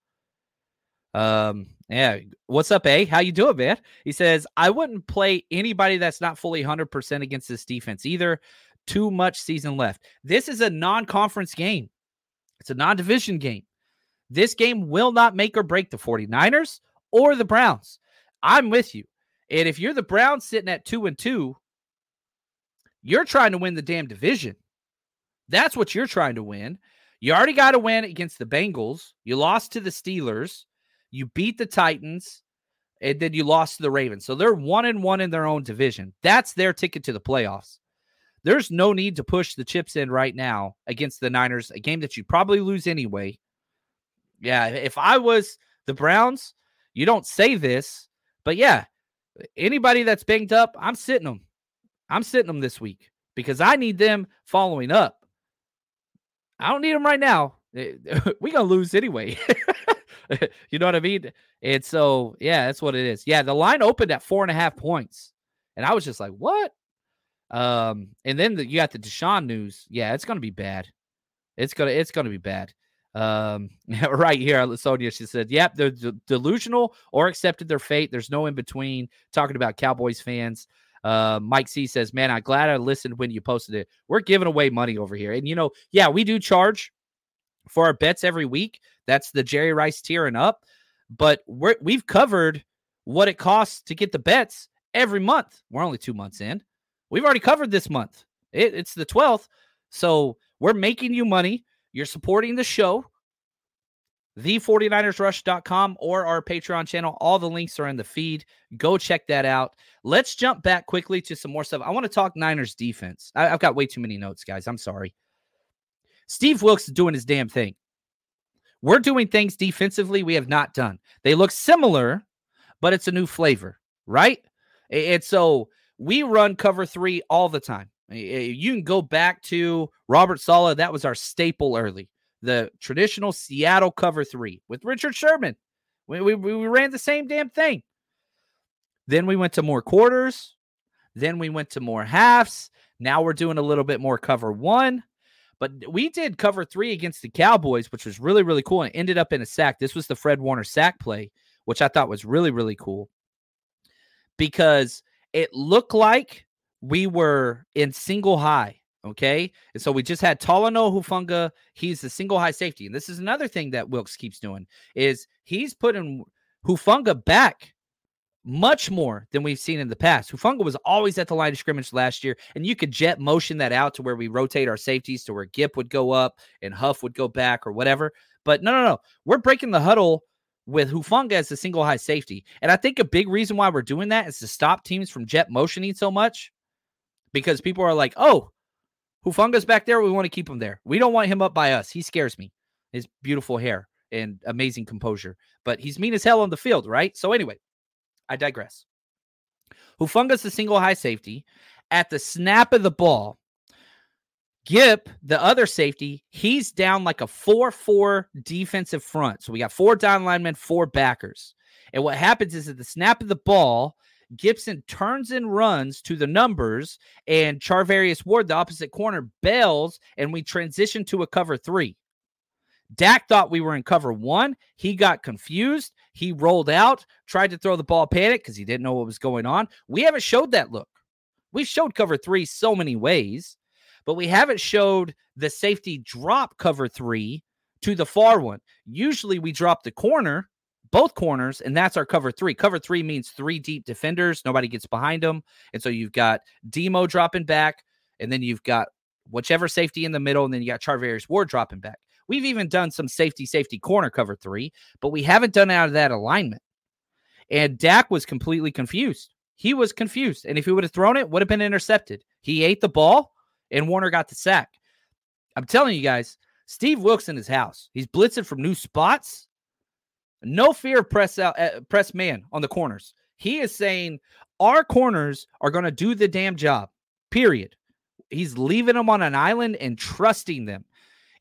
Um, yeah. What's up, A? How you doing, man? He says, I wouldn't play anybody that's not fully 100% against this defense either. Too much season left. This is a non-conference game. It's a non-division game. This game will not make or break the 49ers or the Browns. I'm with you. And if you're the Browns sitting at two and two, you're trying to win the damn division. That's what you're trying to win. You already got to win against the Bengals. You lost to the Steelers. You beat the Titans. And then you lost to the Ravens. So they're one and one in their own division. That's their ticket to the playoffs. There's no need to push the chips in right now against the Niners, a game that you probably lose anyway. Yeah, if I was the Browns, you don't say this, but yeah, anybody that's banged up, I'm sitting them. I'm sitting them this week because I need them following up. I don't need them right now. We're going to lose anyway. you know what I mean? And so, yeah, that's what it is. Yeah, the line opened at four and a half points. And I was just like, what? Um, and then the, you got the Deshaun news. Yeah, it's to be bad. It's to, it's to be bad. Um, right here, Sonia, she said, Yep, they're delusional or accepted their fate. There's no in between. Talking about Cowboys fans. Uh, Mike C says, Man, I'm glad I listened when you posted it. We're giving away money over here. And, you know, yeah, we do charge for our bets every week. That's the Jerry Rice tier and up. But we're, we've covered what it costs to get the bets every month. We're only two months in. We've already covered this month. It, it's the 12th. So we're making you money. You're supporting the show, the49ersrush.com or our Patreon channel. All the links are in the feed. Go check that out. Let's jump back quickly to some more stuff. I want to talk Niners defense. I, have got way too many notes, guys. I'm sorry. Steve Wilks is doing his damn thing. We're doing things defensively we have not done. They look similar, but it's a new flavor, right? And so we run cover three all the time. You can go back to Robert Saleh. That was our staple early. The traditional Seattle cover three with Richard Sherman. We, we, we ran the same damn thing. Then we went to more quarters. Then we went to more halves. Now we're doing a little bit more cover one. But we did cover three against the Cowboys, which was really, really cool. And ended up in a sack. This was the Fred Warner sack play, which I thought was really, really cool because it looked like we were in single high. Okay. And so we just had Talanoa Hufanga. He's the single high safety. And this is another thing that Wilks keeps doing is he's putting Hufanga back much more than we've seen in the past. Hufanga was always at the line of scrimmage last year, and you could jet motion that out to where we rotate our safeties to where Gip would go up and Huff would go back or whatever. But no, no, no. We're breaking the huddle with Hufanga as the single high safety. And I think a big reason why we're doing that is to stop teams from jet motioning so much because people are like, oh, Hufanga's back there. We want to keep him there. We don't want him up by us. He scares me. His beautiful hair. and amazing composure. But he's mean as hell on the field, right? So anyway, I digress. Hufanga's the single high safety. At the snap of the ball, Gip, the other safety, he's down like a 4 4 defensive front. So we got four down linemen, four backers. And what happens is at the snap of the ball, Gipson turns and runs to the numbers, and Charvarius Ward, the opposite corner, bails, and we transition to a cover three. Dak thought we were in cover one. He got confused. He rolled out, tried to throw the ball panic because he didn't know what was going on. We haven't showed that look. We've showed cover three so many ways, but we haven't showed the safety drop cover three to the far one. Usually we drop the corner, both corners, and that's our cover three. Cover three means three deep defenders. Nobody gets behind them. And so you've got Demo dropping back, and then you've got whichever safety in the middle, and then you got Charvarius Ward dropping back. We've even done some safety, safety corner cover three, but we haven't done out of that alignment. And Dak was completely confused. He was confused. And if he would have thrown it, would have been intercepted. He ate the ball and Warner got the sack. I'm telling you guys, Steve Wilks in his house. He's blitzing from new spots. No fear of press out uh, press man on the corners. He is saying our corners are going to do the damn job. Period. He's leaving them on an island and trusting them.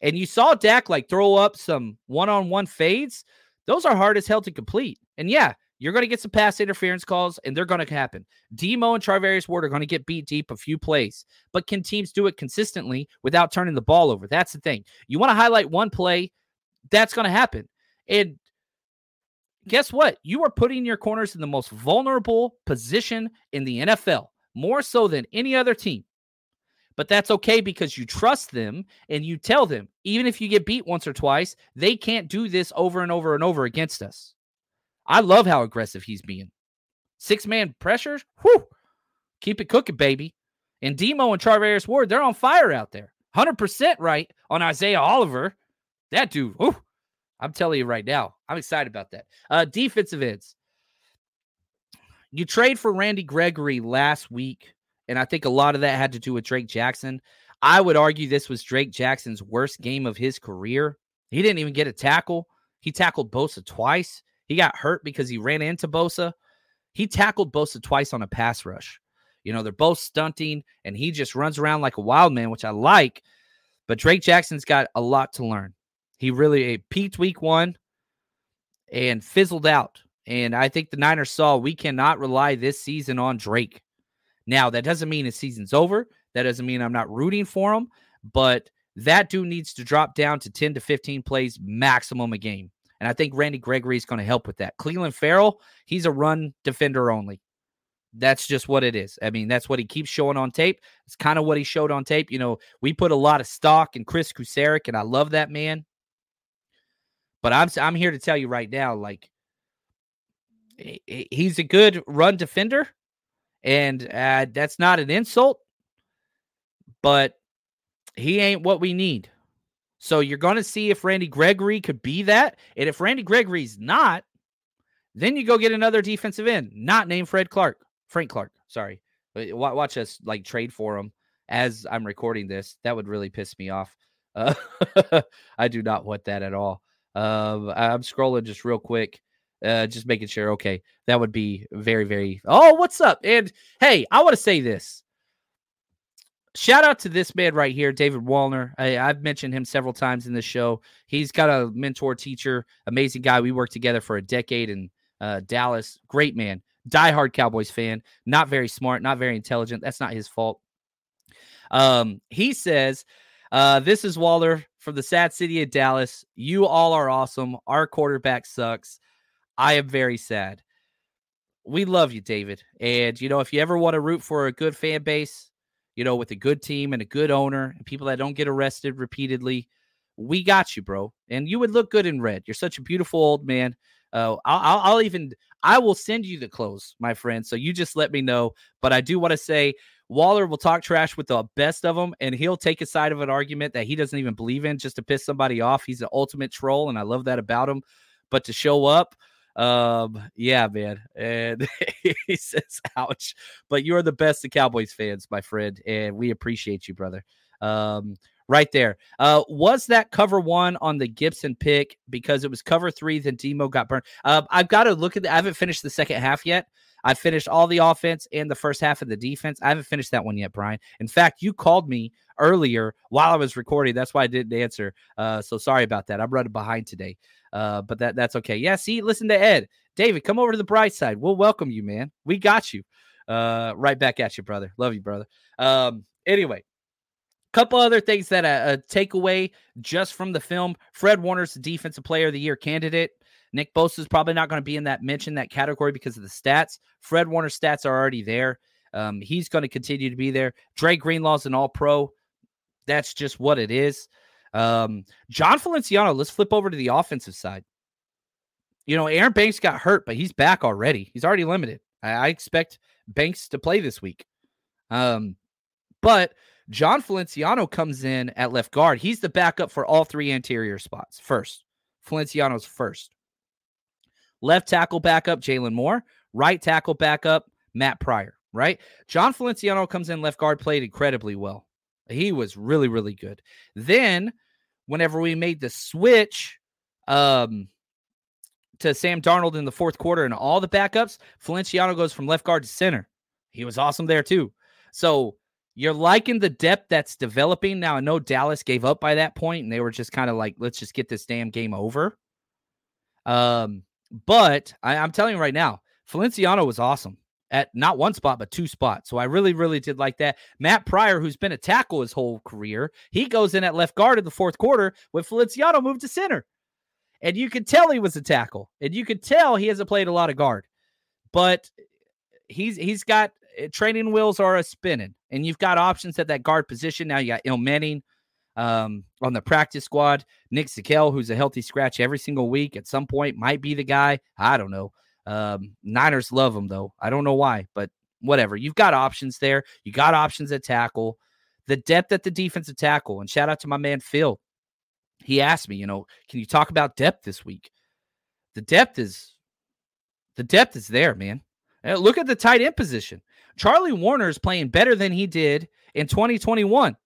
And you saw Dak like throw up some one on one fades. Those are hard as hell to complete. And yeah, you're going to get some pass interference calls, and they're going to happen. Demo and Charvarius Ward are going to get beat deep a few plays, but can teams do it consistently without turning the ball over? That's the thing. You want to highlight one play, that's going to happen. And guess what? You are putting your corners in the most vulnerable position in the NFL, more so than any other team. But that's okay because you trust them and you tell them, even if you get beat once or twice, they can't do this over and over and over against us. I love how aggressive he's being. Six man pressures, whew, keep it cooking, baby. And Demo and Charvarius Ward, they're on fire out there. 100% right on Isaiah Oliver. That dude, whew, I'm telling you right now, I'm excited about that. Uh, defensive ends. You trade for Randy Gregory last week and I think a lot of that had to do with Drake Jackson. I would argue this was Drake Jackson's worst game of his career. He didn't even get a tackle. He tackled Bosa twice. He got hurt because he ran into Bosa. He tackled Bosa twice on a pass rush. You know, they're both stunting, and he just runs around like a wild man, which I like. But Drake Jackson's got a lot to learn. He really eh, peaked week one and fizzled out. And I think the Niners saw we cannot rely this season on Drake. Now, that doesn't mean his season's over. That doesn't mean I'm not rooting for him, but that dude needs to drop down to 10 to 15 plays maximum a game. And I think Randy Gregory is going to help with that. Clelin Ferrell, he's a run defender only. That's just what it is. I mean, that's what he keeps showing on tape. It's kind of what he showed on tape. You know, we put a lot of stock in Kris Kocurek, and I love that man. But I'm I'm here to tell you right now, like he's a good run defender, and uh, that's not an insult, but he ain't what we need. So you're going to see if Randy Gregory could be that. And if Randy Gregory's not, then you go get another defensive end, not named Fred Clark, Frank Clark. Sorry. Watch us like trade for him as I'm recording this. That would really piss me off. Uh, I do not want that at all. Um, I'm scrolling just real quick. Uh, just making sure. Okay, that would be very, very. Oh, what's up? And hey, I want to say this. Shout out to this man right here, David Wallner. I, have mentioned him several times in the show. He's got a mentor, teacher, amazing guy. We worked together for a decade in uh, Dallas. Great man, diehard Cowboys fan. Not very smart, not very intelligent. That's not his fault. Um, he says, uh, "This is Waller from the sad city of Dallas. You all are awesome. Our quarterback sucks. I am very sad. We love you, David. And, you know, if you ever want to root for a good fan base, you know, with a good team and a good owner and people that don't get arrested repeatedly, we got you, bro. And you would look good in red. You're such a beautiful old man. Uh, I'll, I'll even, I will send you the clothes, my friend. So you just let me know. But I do want to say, Waller will talk trash with the best of them, and he'll take a side of an argument that he doesn't even believe in just to piss somebody off. He's an ultimate troll, and I love that about him. But to show up, um, yeah, man. And he says, ouch. But you're the best of Cowboys fans, my friend. And we appreciate you, brother. Um, right there. Uh, was that cover one on the Gipson pick because it was cover three? Then Demo got burned. Uh, I've got to look at. The, I haven't finished the second half yet. I finished all the offense and the first half of the defense. I haven't finished that one yet, Brian. In fact, you called me earlier while I was recording. That's why I didn't answer. Uh, so sorry about that. I'm running behind today. Uh, but that that's okay. Yeah, see, listen to Ed. David, come over to the bright side. We'll welcome you, man. We got you. Uh, right back at you, brother. Love you, brother. Um, anyway, couple other things that I, uh, take away just from the film. Fred Warner's defensive player of the year candidate. Nick Bosa is probably not going to be in that mention, that category because of the stats. Fred Warner's stats are already there. Um, he's going to continue to be there. Dre Greenlaw's an all pro. That's just what it is. Um, Jon Feliciano, let's flip over to the offensive side. You know, Aaron Banks got hurt, but he's back already. He's already limited. I, I expect Banks to play this week. Um, but Jon Feliciano comes in at left guard. He's the backup for all three anterior spots. First, Feliciano's first. Left tackle backup, Jaylon Moore. Right tackle backup, Matt Pryor. Right? Jon Feliciano comes in left guard, played incredibly well. He was really, really good. Then, whenever we made the switch um, to Sam Darnold in the fourth quarter and all the backups, Feliciano goes from left guard to center. He was awesome there too. So you're liking the depth that's developing. Now, I know Dallas gave up by that point and they were just kind of like, let's just get this damn game over. Um, but I, am telling you right now, Feliciano was awesome at not one spot, but two spots. So I really, really did like that. Matt Pryor, who's been a tackle his whole career, he goes in at left guard in the fourth quarter when Feliciano moved to center. And you could tell he was a tackle, and you could tell he hasn't played a lot of guard, but he's he's got eh, training wheels are a spinning, and you've got options at that guard position. Now you got Ilm Manning um, on the practice squad. Nick Zakelj, who's a healthy scratch every single week, at some point might be the guy. I don't know. Um, Niners love him though. I don't know why, but whatever. You've got options there. You got options at tackle. The depth at the defensive tackle, and shout out to my man Phil. He asked me, you know, can you talk about depth this week? The depth is the depth is there, man. Uh, look at the tight end position. Charlie Woerner is playing better than he did in 2021.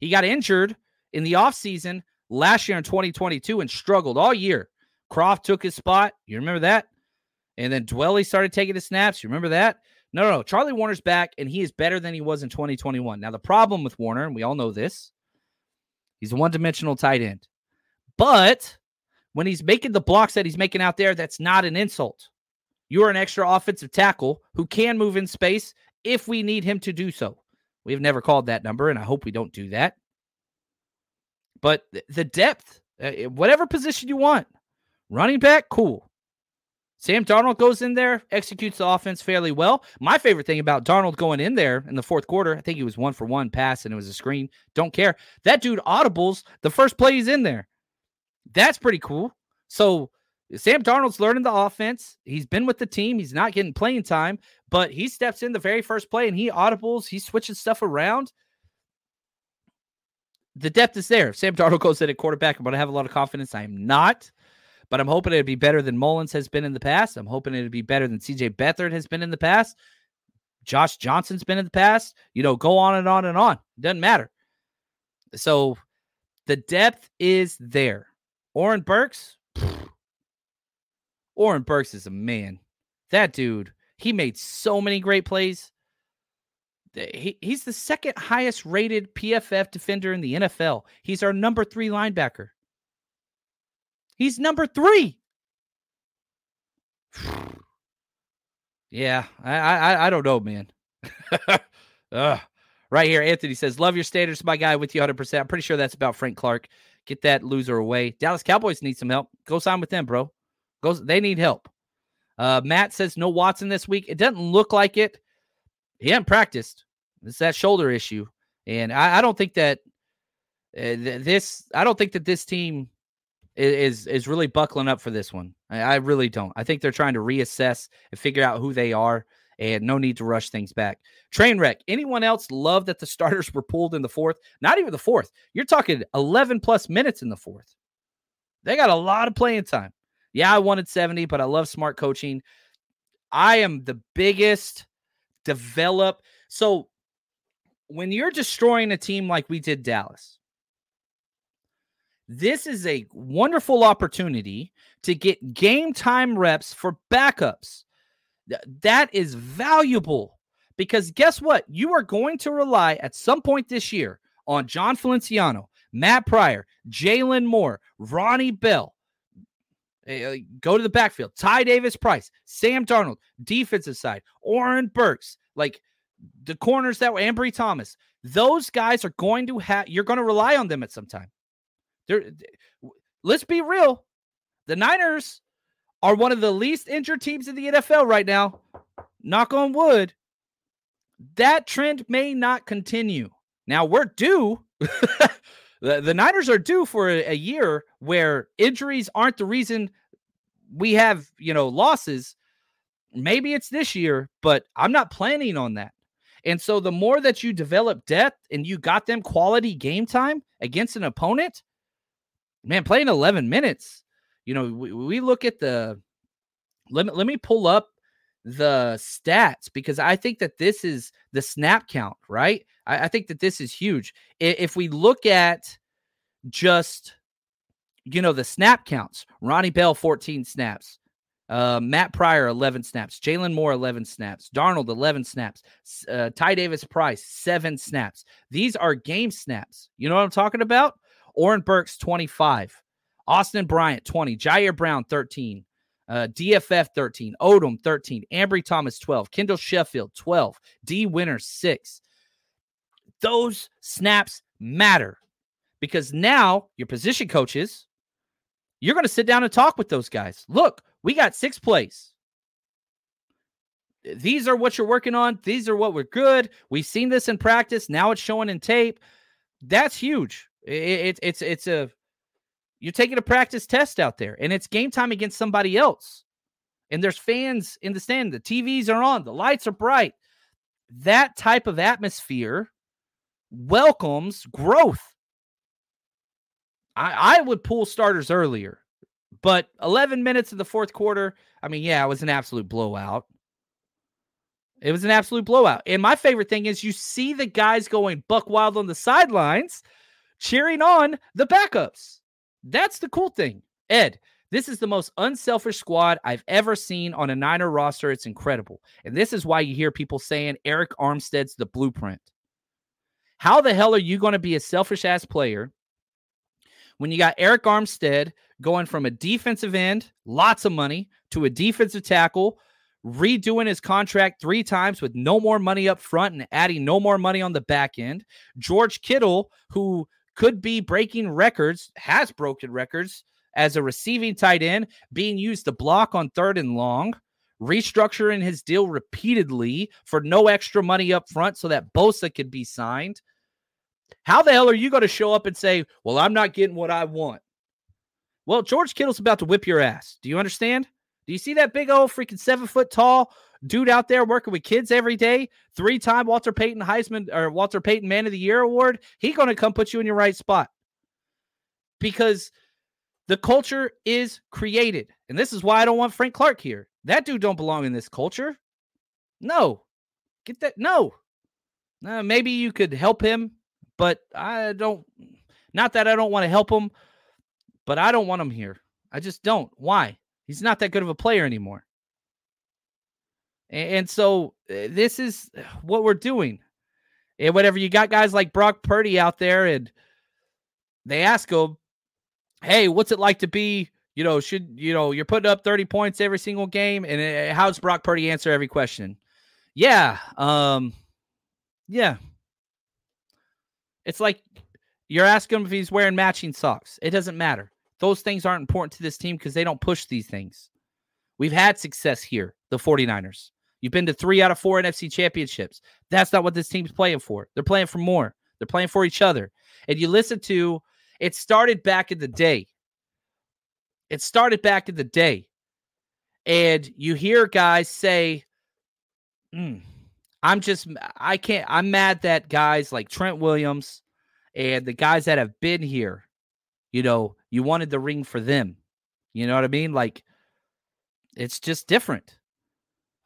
He got injured in the offseason last year in 2022 and struggled all year. Kroft took his spot. You remember that? And then Dwelley started taking the snaps. You remember that? No, no, no. Charlie Woerner's back, and he is better than he was in 2021. Now, the problem with Woerner, and we all know this, he's a one dimensional tight end. But when he's making the blocks that he's making out there, that's not an insult. You're an extra offensive tackle who can move in space if we need him to do so. We've never called that number, and I hope we don't do that. But the depth, uh, whatever position you want, running back, cool. Sam Darnold goes in there, executes the offense fairly well. My favorite thing about Darnold going in there in the fourth quarter, I think he was one for one pass and it was a screen. Don't care. That dude audibles the first play he's in there. That's pretty cool. So Sam Darnold's learning the offense. He's been with the team. He's not getting playing time, but he steps in the very first play and he audibles. He switches stuff around. The depth is there. Sam Darnold goes in at quarterback. I'm going to have a lot of confidence. I am not but I'm hoping it'd be better than Mullens has been in the past. I'm hoping it'd be better than CJ Beathard has been in the past. Josh Johnson's been in the past. You know, go on and on and on. Doesn't matter. So the depth is there. Oren Burks, Oren Burks is a man. That dude, he made so many great plays. He, he's the second highest rated PFF defender in the NFL. He's our number three linebacker. He's number three. yeah, I, I I don't know, man. right here, Anthony says, "Love your standards, my guy. With you 100. percent I'm pretty sure that's about Frank Clark. Get that loser away. Dallas Cowboys need some help. Go sign with them, bro. Go. They need help. Uh, Matt says no Watson this week. It doesn't look like it. He hasn't practiced. It's that shoulder issue, and I, I don't think that uh, th- this. I don't think that this team is is really buckling up for this one. I, I, really don't. I think they're trying to reassess and figure out who they are, and no need to rush things back. Train wreck. Anyone else love that the starters were pulled in the fourth? Not even the fourth. You're talking 11 plus minutes in the fourth. They got a lot of playing time. Yeah, I wanted 70, but I love smart coaching. I am the biggest develop. So when you're destroying a team like we did Dallas, This is a wonderful opportunity to get game time reps for backups. That is valuable because guess what? You are going to rely at some point this year on Jon Feliciano, Matt Pryor, Jaylon Moore, Ronnie Bell. Uh, go to the backfield. Ty Davis Price, Sam Darnold, defensive side, Oren Burks, like the corners that were Ambry Thomas. Those guys are going to have, you're going to rely on them at some time. They're, let's be real. The Niners are one of the least injured teams in the NFL right now. Knock on wood. That trend may not continue. Now we're due. the, the Niners are due for a, a year where injuries aren't the reason we have, you know, losses. Maybe it's this year, but I'm not planning on that. And so the more that you develop depth and you got them quality game time against an opponent, man, playing 11 minutes, you know, we, we look at the let let me pull up the stats because I think that this is the snap count, right? I, I think that this is huge. If we look at just, you know, the snap counts, Ronnie Bell, 14 snaps. Uh, Matt Pryor, 11 snaps. Jaylon Moore, 11 snaps. Darnold, 11 snaps. Uh, Ty Davis Price, seven snaps. These are game snaps. You know what I'm talking about? Oren Burks, 25. Austin Bryant, 20. Ji'Ayir Brown, 13. Uh, DFF 13, Odom 13, Ambry Thomas 12, Kendall Sheffield 12, D Winner 6. Those snaps matter because now your position coaches, you're going to sit down and talk with those guys. Look, we got six plays. These are what you're working on. These are what we're good. We've seen this in practice. Now it's showing in tape. That's huge. It, it, it's it's a you're taking a practice test out there, and it's game time against somebody else. And there's fans in the stand. The TVs are on. The lights are bright. That type of atmosphere welcomes growth. I, I would pull starters earlier, but 11 minutes in the fourth quarter. I mean, yeah, it was an absolute blowout. It was an absolute blowout. And my favorite thing is you see the guys going buck wild on the sidelines cheering on the backups. That's the cool thing. Ed, this is the most unselfish squad I've ever seen on a Niner roster. It's incredible. And this is why you hear people saying Arik Armstead's the blueprint. How the hell are you going to be a selfish ass player when you got Arik Armstead going from a defensive end, lots of money, to a defensive tackle, redoing his contract three times with no more money up front and adding no more money on the back end? George Kittle, who could be breaking records, has broken records as a receiving tight end, being used to block on third and long, restructuring his deal repeatedly for no extra money up front so that Bosa could be signed. How the hell are you going to show up and say, Well, I'm not getting what I want? Well, George Kittle's about to whip your ass. Do you understand? Do you see that big old freaking seven foot tall dude out there working with kids every day, three time Walter Payton Heisman or Walter Payton Man of the Year award, he going to come put you in your right spot because the culture is created. And this is why I don't want Frank Clark here. That dude don't belong in this culture. No. Get that. No. Uh, maybe you could help him, but I don't. Not that I don't want to help him, but I don't want him here. I just don't. Why? He's not that good of a player anymore. And so uh, this is what we're doing. And whatever you got guys like Brock Purdy out there and they ask him, "Hey, what's it like to be, you know, should, you know, you're putting up 30 points every single game and uh, how's Brock Purdy answer every question?" Yeah, um yeah. It's like you're asking him if he's wearing matching socks. It doesn't matter. Those things aren't important to this team because they don't push these things. We've had success here, the 49ers. You've been to three out of four NFC championships. That's not what this team's playing for. They're playing for more. They're playing for each other. And you listen to it started back in the day. It started back in the day. And you hear guys say, mm, I'm just, I can't, I'm mad that guys like Trent Williams and the guys that have been here, you know, you wanted the ring for them. You know what I mean? Like, it's just different.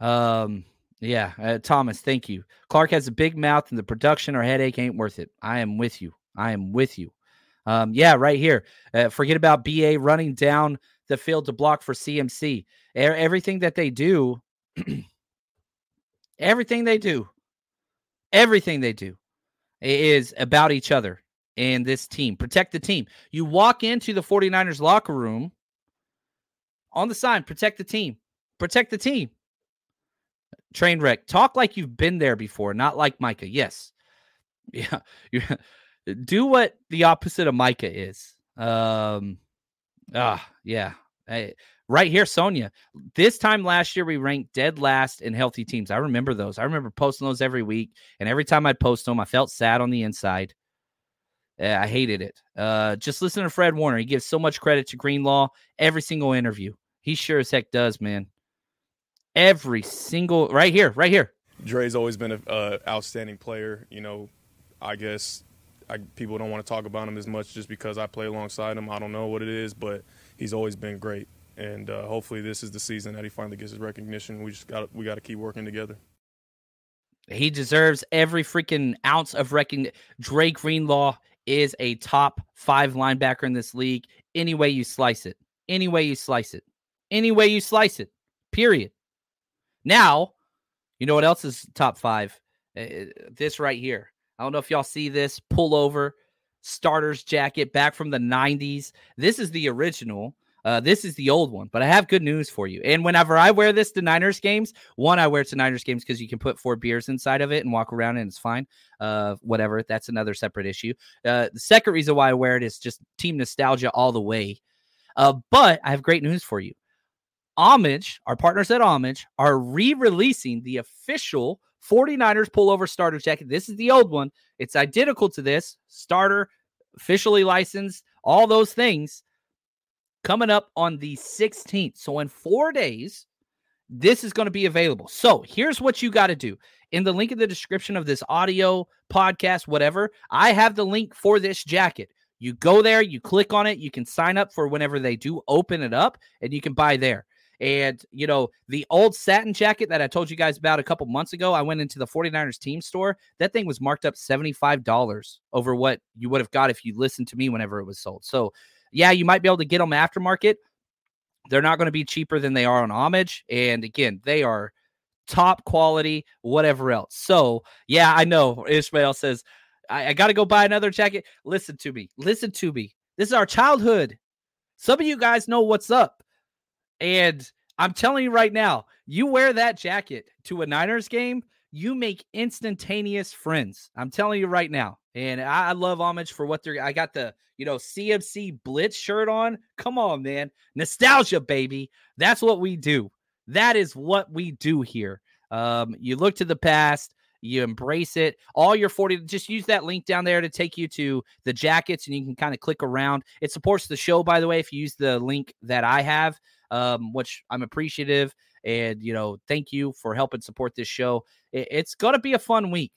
Um, yeah, uh, Thomas, thank you. Clark has a big mouth, and the production or headache ain't worth it. I am with you. I am with you. Um, yeah, right here. Uh, forget about BA running down the field to block for CMC. everything that they do, everything they do, everything they do is about each other and this team. Protect the team. You walk into the 49ers locker room on the sign, protect the team. Protect the team. Train wreck. Talk like you've been there before, not like Micah. Yes. Yeah. Do what the opposite of Micah is. Um ah, yeah. Right here, Sonia. This time last year, we ranked dead last in healthy teams. I remember those. I remember posting those every week. And every time I'd post them, I felt sad on the inside. I hated it. Uh, just listen to Fred Warner. He gives so much credit to Greenlaw every single interview. He sure as heck does, man. Every single right here, right here. Dre's always been an uh, outstanding player. You know, I guess I, people don't want to talk about him as much just because I play alongside him. I don't know what it is, but he's always been great. And uh, hopefully, this is the season that he finally gets his recognition. We just got we got to keep working together. He deserves every freaking ounce of recognition. Dre Greenlaw is a top five linebacker in this league. Any way you slice it, any way you slice it, any way you slice it. Period. Now, you know what else is top five? Uh, this right here. I don't know if y'all see this pullover starters jacket back from the 90s. This is the original. Uh, this is the old one, but I have good news for you. And whenever I wear this to Niners games, one, I wear it to Niners games because you can put four beers inside of it and walk around and it's fine. Uh, whatever. That's another separate issue. Uh, the second reason why I wear it is just team nostalgia all the way. Uh, but I have great news for you. Homage, our partners at Homage, are re releasing the official 49ers pullover starter jacket. This is the old one. It's identical to this starter, officially licensed, all those things coming up on the 16th. So, in four days, this is going to be available. So, here's what you got to do. In the link in the description of this audio podcast, whatever, I have the link for this jacket. You go there, you click on it, you can sign up for whenever they do open it up, and you can buy there. And, you know, the old satin jacket that I told you guys about a couple months ago, I went into the 49ers team store. That thing was marked up $75 over what you would have got if you listened to me whenever it was sold. So, yeah, you might be able to get them aftermarket. They're not going to be cheaper than they are on homage. And again, they are top quality, whatever else. So, yeah, I know. Ishmael says, I, I got to go buy another jacket. Listen to me. Listen to me. This is our childhood. Some of you guys know what's up. And I'm telling you right now, you wear that jacket to a Niners game, you make instantaneous friends. I'm telling you right now. And I, love homage for what they're I got the you know CMC Blitz shirt on. Come on, man. Nostalgia, baby. That's what we do. That is what we do here. Um, you look to the past, you embrace it. All your 40, just use that link down there to take you to the jackets and you can kind of click around. It supports the show, by the way, if you use the link that I have, um, which I'm appreciative. And, you know, thank you for helping support this show. It, it's going to be a fun week.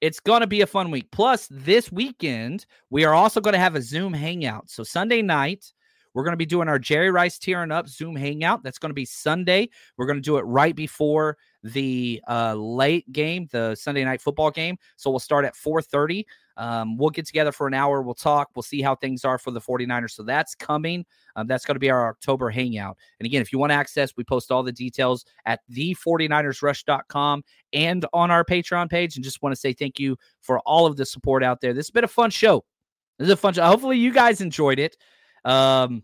It's going to be a fun week. Plus, this weekend, we are also going to have a Zoom hangout. So, Sunday night, we're going to be doing our Jerry Rice tearing up Zoom hangout. That's going to be Sunday. We're going to do it right before the uh, late game, the Sunday night football game. So we'll start at 4:30. Um, we'll get together for an hour. We'll talk. We'll see how things are for the 49ers. So that's coming. Um, that's going to be our October hangout. And again, if you want access, we post all the details at the49ersrush.com and on our Patreon page. And just want to say thank you for all of the support out there. This has been a fun show. This is a fun show. Hopefully, you guys enjoyed it. Um,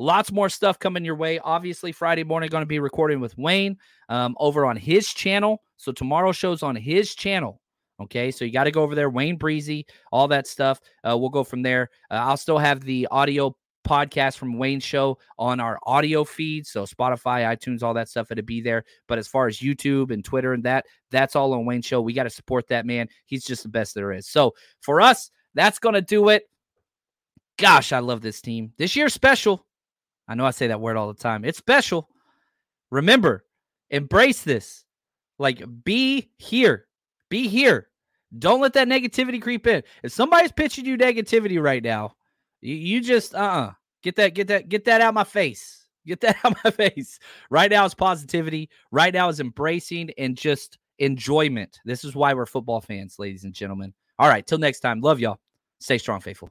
Lots more stuff coming your way. Obviously, Friday morning going to be recording with Wayne um, over on his channel. So tomorrow show's on his channel. Okay, so you got to go over there, Wayne Breezy, all that stuff. Uh, we'll go from there. Uh, I'll still have the audio podcast from Wayne's show on our audio feed. So Spotify, iTunes, all that stuff, it'll be there. But as far as YouTube and Twitter and that, that's all on Wayne's show. We got to support that man. He's just the best there is. So for us, that's to do it. Gosh, I love this team. This year's special. I know I say that word all the time. It's special. Remember, embrace this. Like, be here. Be here. Don't let that negativity creep in. If somebody's pitching you negativity right now, you, you just uh uh-uh. get that get that get that out my face. Get that out my face. Right now is positivity. Right now is embracing and just enjoyment. This is why we're football fans, ladies and gentlemen. All right, till next time. Love y'all. Stay strong, faithful.